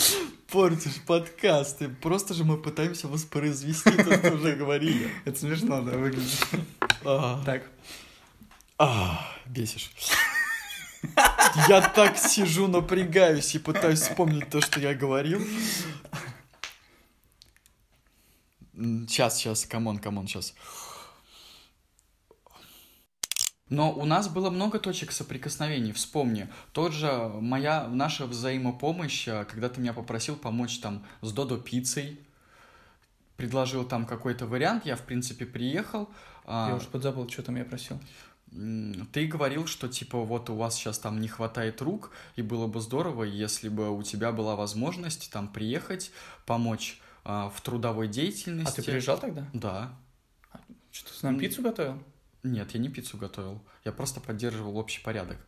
Speaker 1: портишь подкасты? Просто же мы пытаемся воспроизвести то, что уже говорили.
Speaker 2: Это смешно, да, выглядит.
Speaker 1: А,
Speaker 2: Так.
Speaker 1: а, бесишь. Я так сижу, напрягаюсь и пытаюсь вспомнить то, что я говорил. Сейчас, сейчас, come on, come on, сейчас. Но у нас было много точек соприкосновений, вспомни. Тот же моя, наша взаимопомощь, а, когда ты меня попросил помочь там с Додо пиццей, предложил там какой-то вариант, я, в принципе, приехал. а,
Speaker 2: Я уже подзабыл, что там я просил.
Speaker 1: Ты говорил, что типа вот у вас сейчас там не хватает рук, и было бы здорово, если бы у тебя была возможность там приехать, помочь а, в трудовой
Speaker 2: А
Speaker 1: деятельности.
Speaker 2: ты приезжал тогда?
Speaker 1: Да.
Speaker 2: Что, ты нам пиццу готовил?
Speaker 1: Нет, я не пиццу готовил. Я просто поддерживал общий порядок.